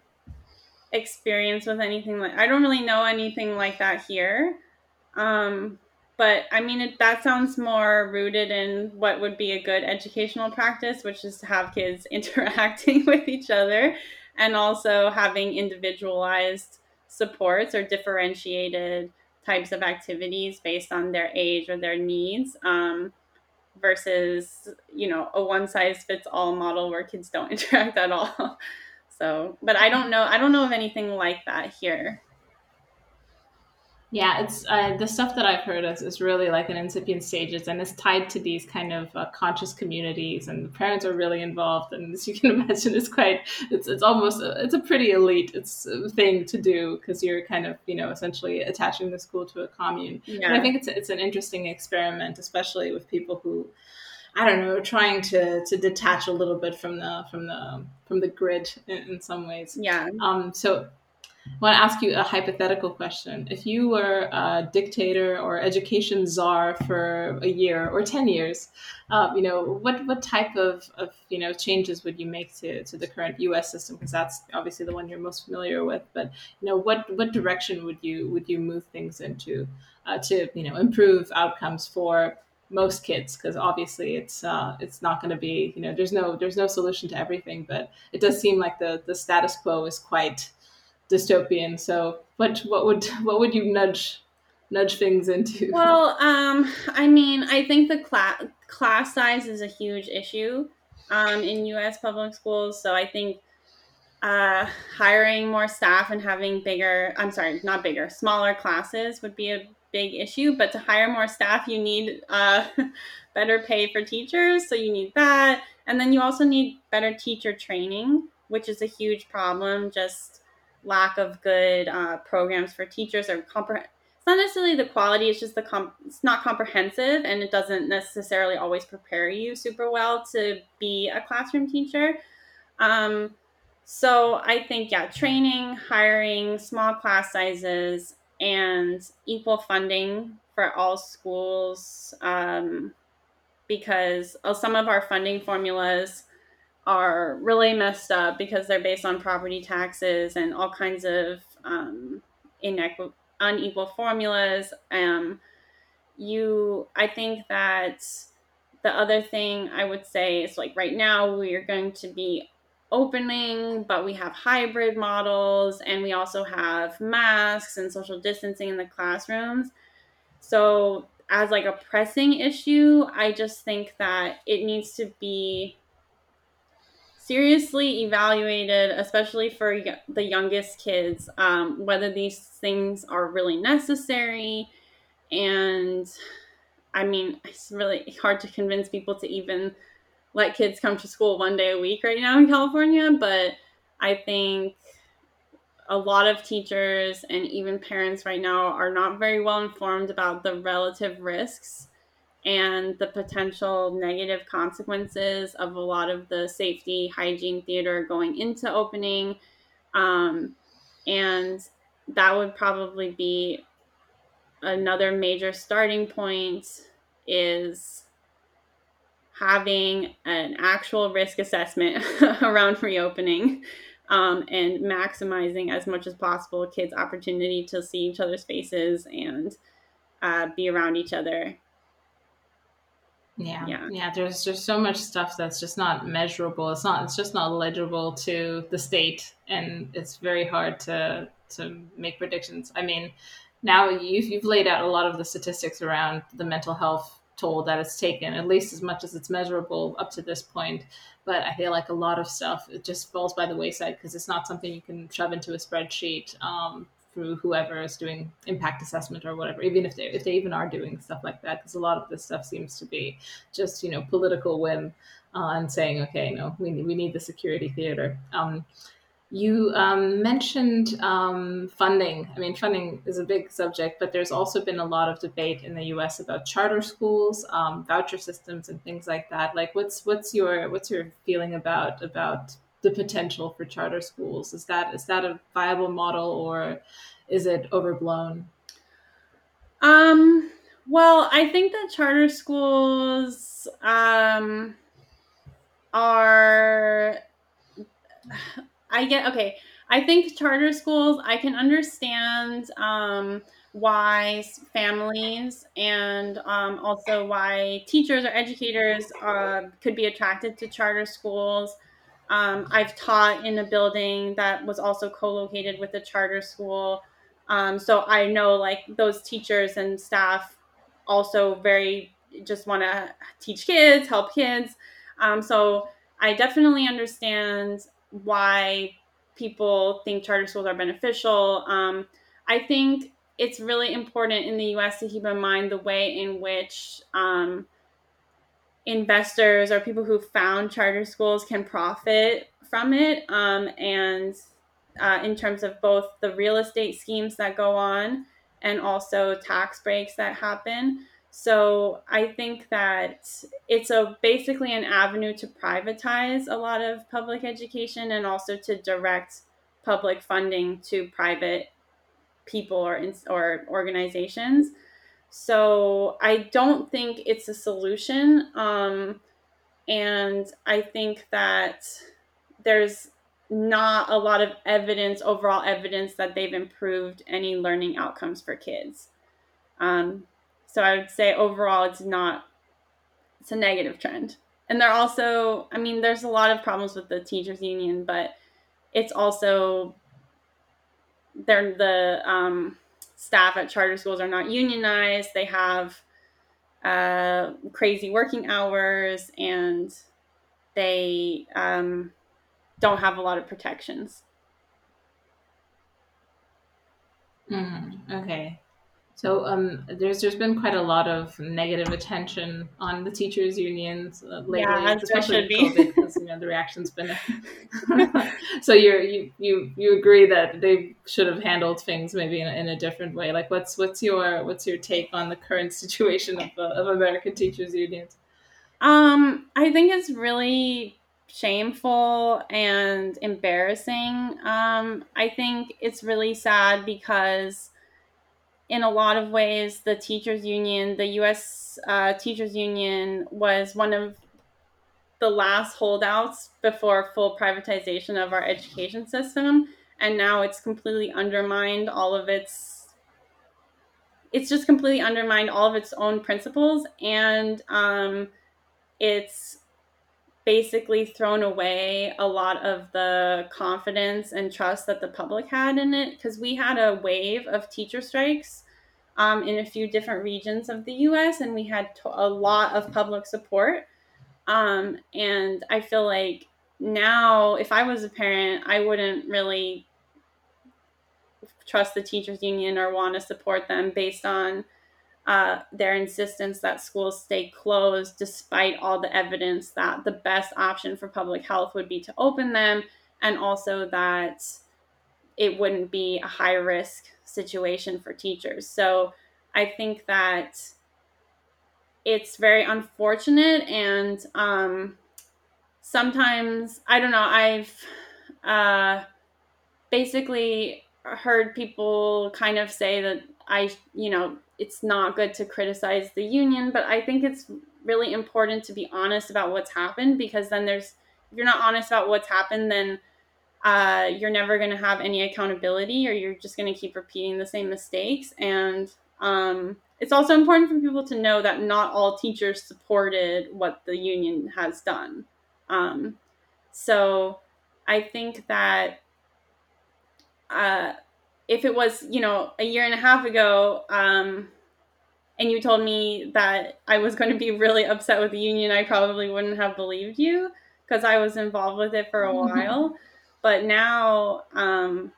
experience with anything like I don't really know anything like that here. Um but I mean it, that sounds more rooted in what would be a good educational practice, which is to have kids interacting with each other and also having individualized supports or differentiated types of activities based on their age or their needs um, versus you know a one size fits all model where kids don't interact at all. So but i don't know i don't know of anything like that here yeah, it's uh, the stuff that I've heard is, is really like in incipient stages, and it's tied to these kind of uh, conscious communities, and the parents are really involved. And as you can imagine, it's quite it's it's almost a, it's a pretty elite it's thing to do because you're kind of you know essentially attaching the school to a commune. Yeah. But I think it's it's an interesting experiment, especially with people who. I don't know, trying to to detach a little bit from the from the from the grid in, in some ways. Yeah. Um. So I want to ask you a hypothetical question. If you were a dictator or education czar for a year or 10 years, uh, you know, what, what type of, of, you know, changes would you make to, to the current U.S. system? Because that's obviously the one you're most familiar with. But, you know, what, what direction would you, would you move things into uh, to, you know, improve outcomes for most kids because obviously it's uh, it's not going to be you know there's no there's no solution to everything but it does seem like the the status quo is quite dystopian. So what what would what would you nudge nudge things into? Well, um, I mean, I think the class class size is a huge issue um, in U.S. public schools. So I think uh, hiring more staff and having bigger I'm sorry, not bigger, smaller classes would be a big issue. But to hire more staff, you need uh, better pay for teachers. So you need that, and then you also need better teacher training, which is a huge problem. Just lack of good uh, programs for teachers or comprehend. It's not necessarily the quality; it's just the com- it's not comprehensive, and it doesn't necessarily always prepare you super well to be a classroom teacher. Um, so I think yeah, training, hiring, small class sizes, and equal funding for all schools. Um, because some of our funding formulas are really messed up because they're based on property taxes and all kinds of um, inequ- unequal formulas. Um, you, I think that the other thing I would say is like right now we are going to be opening, but we have hybrid models and we also have masks and social distancing in the classrooms. So, as like a pressing issue, I just think that it needs to be seriously evaluated, especially for the youngest kids, um, whether these things are really necessary. And I mean, it's really hard to convince people to even let kids come to school one day a week right now in California, but I think a lot of teachers and even parents right now are not very well informed about the relative risks and the potential negative consequences of a lot of the safety hygiene theater going into opening. Um, and that would probably be another major starting point is having an actual risk assessment around reopening um, and maximizing as much as possible kids opportunity to see each other's faces and uh, be around each other Yeah, yeah, yeah. There's just so much stuff that's just not measurable. It's not. It's just not legible to the state, and it's very hard to to make predictions. I mean, now you've you've laid out a lot of the statistics around the mental health toll that it's taken, at least as much as it's measurable up to this point. But I feel like a lot of stuff it just falls by the wayside because it's not something you can shove into a spreadsheet. Um, through whoever is doing impact assessment or whatever, even if they if they even are doing stuff like that, because a lot of this stuff seems to be just you know political whim uh, and saying, okay, no, we we need the security theater. Um, you um, mentioned um, funding. I mean, funding is a big subject, but there's also been a lot of debate in the U.S. about charter schools, um, voucher systems, and things like that. Like, what's what's your what's your feeling about about the potential for charter schools. Is that is that a viable model or is it overblown? Um, well, I think that charter schools um, are. I get okay. I think charter schools. I can understand um, why families and um, also why teachers or educators uh, could be attracted to charter schools. Um, I've taught in a building that was also co-located with a charter school. Um, so I know like those teachers and staff also very just want to teach kids, help kids. Um, so I definitely understand why people think charter schools are beneficial. Um, I think it's really important in the US to keep in mind the way in which um, investors or people who found charter schools can profit from it. Um, and uh, in terms of both the real estate schemes that go on and also tax breaks that happen. So I think that it's a basically an avenue to privatize a lot of public education and also to direct public funding to private people or or organizations. So I don't think it's a solution. Um, and I think that there's not a lot of evidence, overall evidence, that they've improved any learning outcomes for kids. Um, so I would say overall, it's not, it's a negative trend. And they're also, I mean, there's a lot of problems with the teachers union, but it's also, they're the, um, staff at charter schools are not unionized. They have uh, crazy working hours and they um, don't have a lot of protections. Mm, okay. So um, there's there's been quite a lot of negative attention on the teachers unions uh, lately, yeah, especially COVID, because you know the reaction's been. so you you you you agree that they should have handled things maybe in a, in a different way. Like, what's what's your what's your take on the current situation of uh, of American teachers unions? Um, I think it's really shameful and embarrassing. Um, I think it's really sad because in a lot of ways, the teachers union, the U.S. Uh, teachers union, was one of the last holdouts before full privatization of our education system, and now it's completely undermined all of its. It's just completely undermined all of its own principles, and um, it's basically thrown away a lot of the confidence and trust that the public had in it because we had a wave of teacher strikes um, in a few different regions of the US and we had to- a lot of public support. Um, and I feel like now, if I was a parent, I wouldn't really trust the teachers union or want to support them based on uh, their insistence that schools stay closed despite all the evidence that the best option for public health would be to open them and also that it wouldn't be a high risk situation for teachers. So I think that it's very unfortunate and um, sometimes I don't know I've uh, basically heard people kind of say that I you know it's not good to criticize the union, but I think it's really important to be honest about what's happened because then there's if you're not honest about what's happened, then uh, you're never going to have any accountability or you're just going to keep repeating the same mistakes. And um, it's also important for people to know that not all teachers supported what the union has done. Um, so I think that uh, if it was, you know, a year and a half ago, um, and you told me that I was going to be really upset with the union, I probably wouldn't have believed you because I was involved with it for a mm-hmm. while. But now um,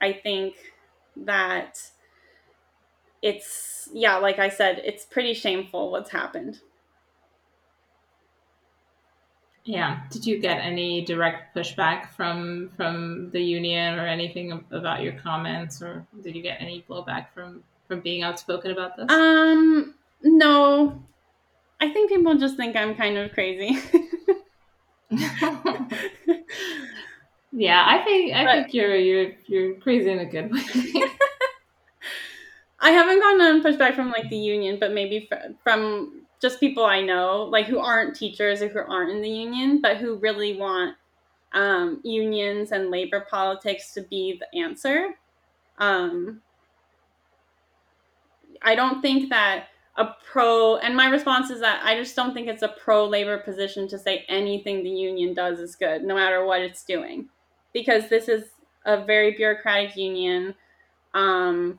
I think that it's, yeah, like I said, it's pretty shameful what's happened. Yeah. Did you get any direct pushback from from the union or anything about your comments, or did you get any blowback from from being outspoken about this? Um, no. I think people just think I'm kind of crazy. yeah, I think I but, think you're you're you're crazy in a good way. I haven't gotten any pushback from like the union, but maybe from just people I know, like who aren't teachers or who aren't in the union, but who really want um, unions and labor politics to be the answer. Um, I don't think that a pro, and my response is that I just don't think it's a pro labor position to say anything the union does is good, no matter what it's doing, because this is a very bureaucratic union. Um,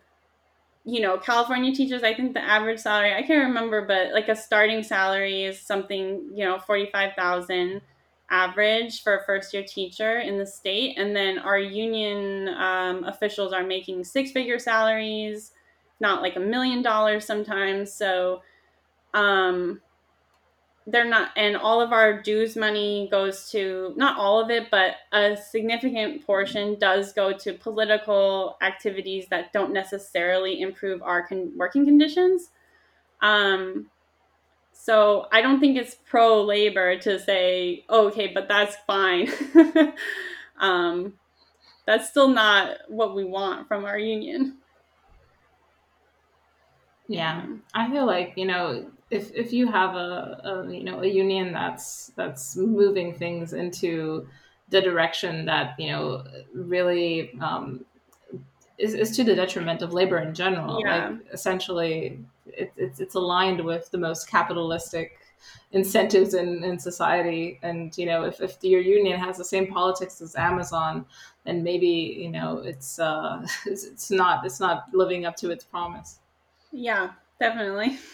you know, California teachers, I think the average salary, I can't remember, but like a starting salary is something, you know, 45,000 average for a first year teacher in the state. And then our union um, officials are making six figure salaries, not like a million dollars sometimes. So, um, they're not and all of our dues money goes to not all of it but a significant portion does go to political activities that don't necessarily improve our con- working conditions. Um, so i don't think it's pro labor to say oh, okay but that's fine. Um, that's still not what we want from our union. Yeah. I feel like you know if if you have a, a you know a union that's that's moving things into the direction that you know really um, is, is to the detriment of labor in general. Yeah. Like essentially, it, it's it's aligned with the most capitalistic incentives in, in society. And you know, if, if your union has the same politics as Amazon, then maybe you know it's uh, it's, it's not it's not living up to its promise. Yeah, definitely.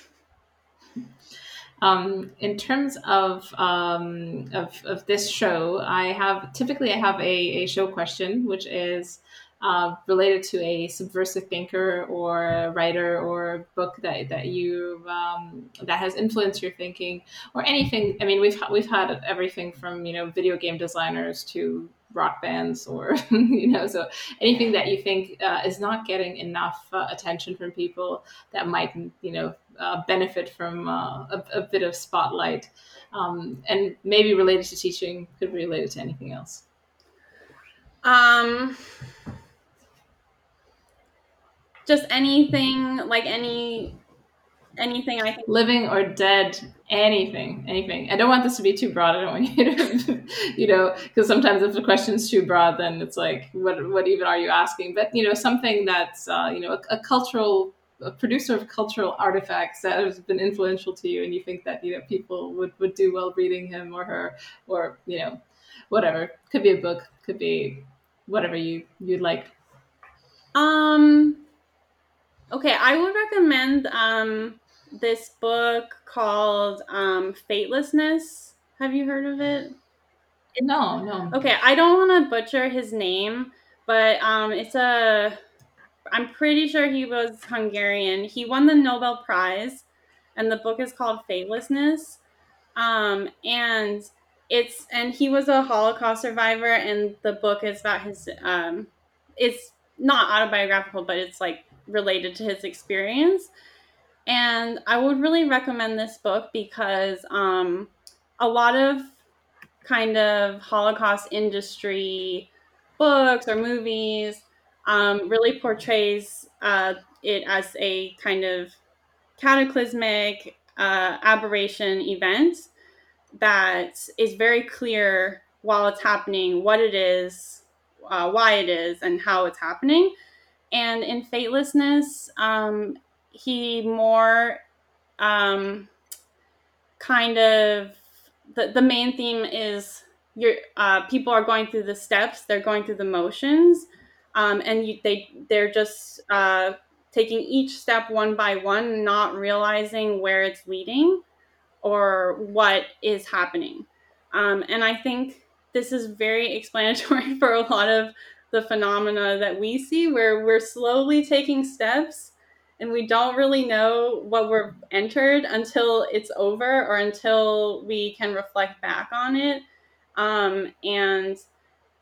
Um, in terms of, um, of, of this show, I have typically I have a, a show question, which is uh, related to a subversive thinker or writer or book that that you um, that has influenced your thinking or anything. I mean, we've we've had everything from you know video game designers to rock bands or you know so anything that you think uh, is not getting enough uh, attention from people that might you know uh, benefit from uh, a, a, bit of spotlight um, and maybe related to teaching could be related to anything else um just anything like any anything I think living or dead, anything, anything. I don't want this to be too broad. I don't want you to, you know, because sometimes if the question's too broad, then it's like, what, what even are you asking? But you know, something that's, uh, you know, a, a, cultural, a producer of cultural artifacts that has been influential to you, and you think that you know people would would do well reading him or her, or you know, whatever. Could be a book, could be whatever you you'd like. Um. Okay, I would recommend um this book called um, Fatelessness. Have you heard of it? No, no. Okay, I don't want to butcher his name, but um, it's a. I'm pretty sure he was Hungarian. He won the Nobel Prize, and the book is called Fatelessness. Um, and it's and he was a Holocaust survivor, and the book is about his. Um, it's not autobiographical, but it's like related to his experience and I would really recommend this book because um, a lot of kind of Holocaust industry books or movies um, really portrays uh, it as a kind of cataclysmic uh, aberration event that is very clear while it's happening what it is, uh, why it is, and how it's happening. And in Fatelessness, um, he more um, kind of the, the main theme is your uh, people are going through the steps they're going through the motions um, and you, they they're just uh, taking each step one by one not realizing where it's leading or what is happening. Um, and i think this is very explanatory for a lot of the phenomena that we see where we're slowly taking steps and we don't really know what we're entered until it's over or until we can reflect back on it. Um, and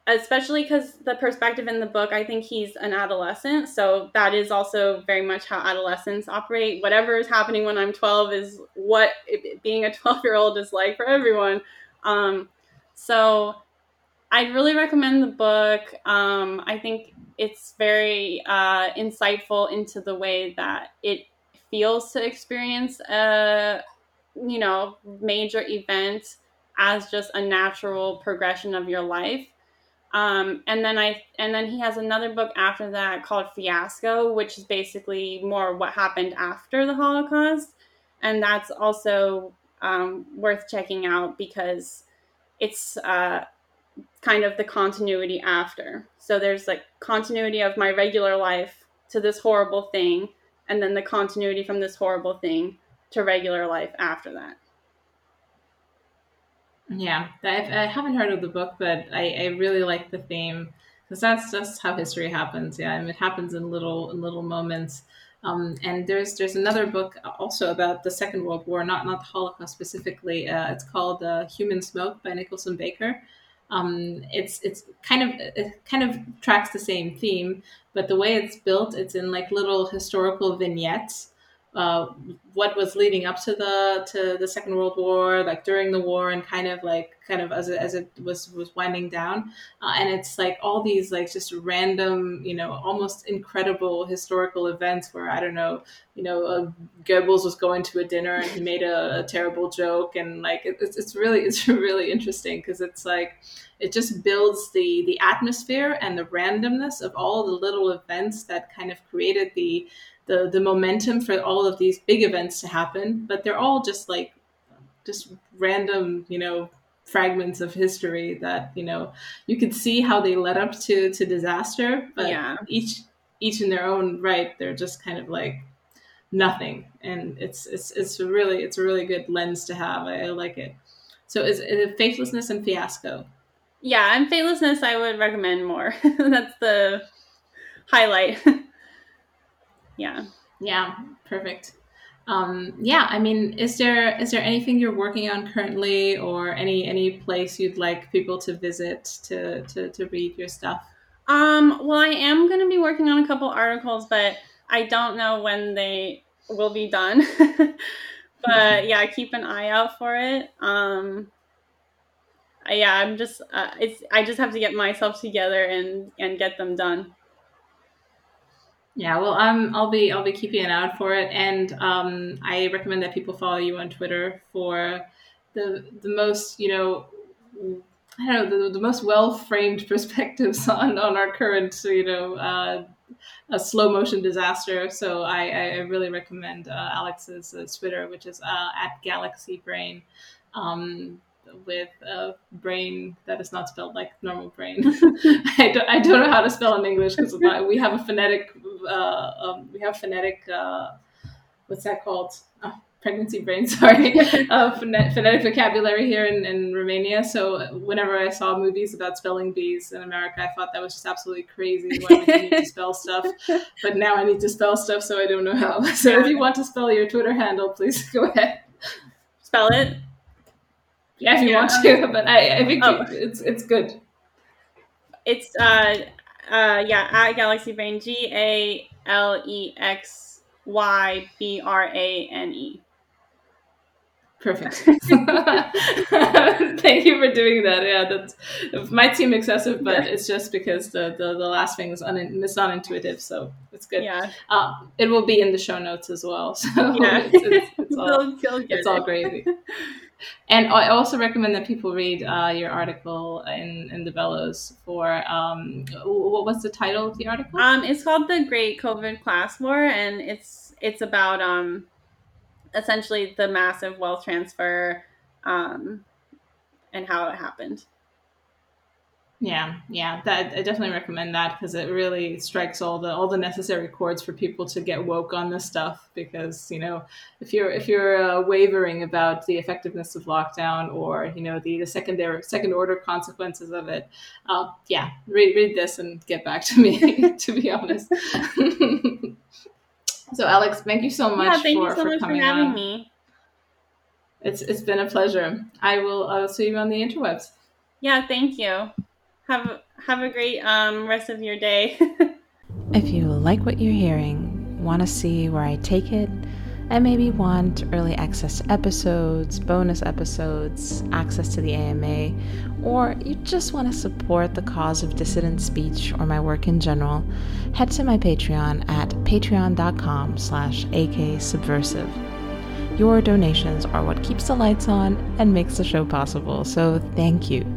especially because the perspective in the book i think he's an adolescent so that is also very much how adolescents operate. Whatever is happening when i'm 12 is what it, being a 12 year old is like for everyone. Um, so i really recommend the book. Um, i think it's very uh, insightful into the way that it feels to experience a you know major event as just a natural progression of your life um, and then i and then he has another book after that called fiasco which is basically more what happened after the holocaust and that's also um, worth checking out because it's uh, kind of the continuity after. So there's like continuity of my regular life to this horrible thing, and then the continuity from this horrible thing to regular life after that. Yeah, I've, I haven't heard of the book, but I, I really like the theme because that's just how history happens. Yeah, mean, it happens in little in little moments. Um, and there's there's another book also about the Second World War, not not the Holocaust specifically. Uh, it's called uh, Human Smoke by Nicholson Baker, um, it's it's kind of it kind of tracks the same theme, but the way it's built, it's in like little historical vignettes. Uh, what was leading up to the to the Second World War, like during the war, and kind of like kind of as it, as it was was winding down, uh, and it's like all these like just random, you know, almost incredible historical events where I don't know, you know, uh, Goebbels was going to a dinner and he made a, a terrible joke, and like it, it's it's really it's really interesting because it's like it just builds the the atmosphere and the randomness of all the little events that kind of created the the the momentum for all of these big events to happen but they're all just like just random you know fragments of history that you know you could see how they led up to to disaster but yeah. each each in their own right they're just kind of like nothing. And it's it's it's a really it's a really good lens to have. I, I like it. So is, is it Fatelessness and fiasco? Yeah and Fatelessness i would recommend more. That's the highlight yeah. Yeah perfect. Um, yeah i mean is there is there anything you're working on currently or any any place you'd like people to visit to to, to read your stuff? Um well i am going to be working on a couple articles but i don't know when they will be done. But yeah keep an eye out for it. Um yeah i'm just uh, it's i just have to get myself together and and get them done yeah, well, um, I'll be I'll be keeping an eye out for it, and um, I recommend that people follow you on Twitter for the the most you know I don't know the, the most well framed perspectives on on our current you know uh, a slow motion disaster. So I, I really recommend uh, Alex's uh, Twitter, which is uh, at Galaxy Brain. Um, with a brain that is not spelled like normal brain. I, don't, I don't know how to spell in English because we have a phonetic, uh, um, we have phonetic, uh, what's that called? Oh, pregnancy brain, sorry, uh, phonetic vocabulary here in, in Romania. So whenever I saw movies about spelling bees in America, I thought that was just absolutely crazy. Why would you need to spell stuff? But now I need to spell stuff, so I don't know how. So if you want to spell your Twitter handle, please go ahead. Spell it. Yeah, if you yeah. want to, but I, I think oh. it's it's good. It's uh uh yeah at Galaxy Brain G A L E X Y B R A N E. Perfect. Thank you for doing that. Yeah, that might seem excessive, but yeah. it's just because the, the, the last thing is un, it's not intuitive, so it's good. Yeah. Uh, it will be in the show notes as well. So yeah. it's, it's, it's all, it's all gravy. And I also recommend that people read uh, your article in, in the Bellows for um, what was the title of the article? Um, it's called the Great COVID Class War, and it's it's about um, essentially the massive wealth transfer um, and how it happened. Yeah, yeah, that I definitely recommend that because it really strikes all the all the necessary chords for people to get woke on this stuff. Because you know, if you're if you're uh, wavering about the effectiveness of lockdown or you know the, the secondary second order consequences of it, uh, yeah, read read this and get back to me. to be honest. so, Alex, thank you so much yeah, thank for, you so for much coming for having on. me. It's it's been a pleasure. I will I will see you on the interwebs. Yeah, thank you. Have have a great um, rest of your day. If you like what you're hearing, want to see where I take it, and maybe want early access to episodes, bonus episodes, access to the AMA, or you just want to support the cause of dissident speech or my work in general, head to my Patreon at patreon.com slash aksubversive. Your donations are what keeps the lights on and makes the show possible, so thank you.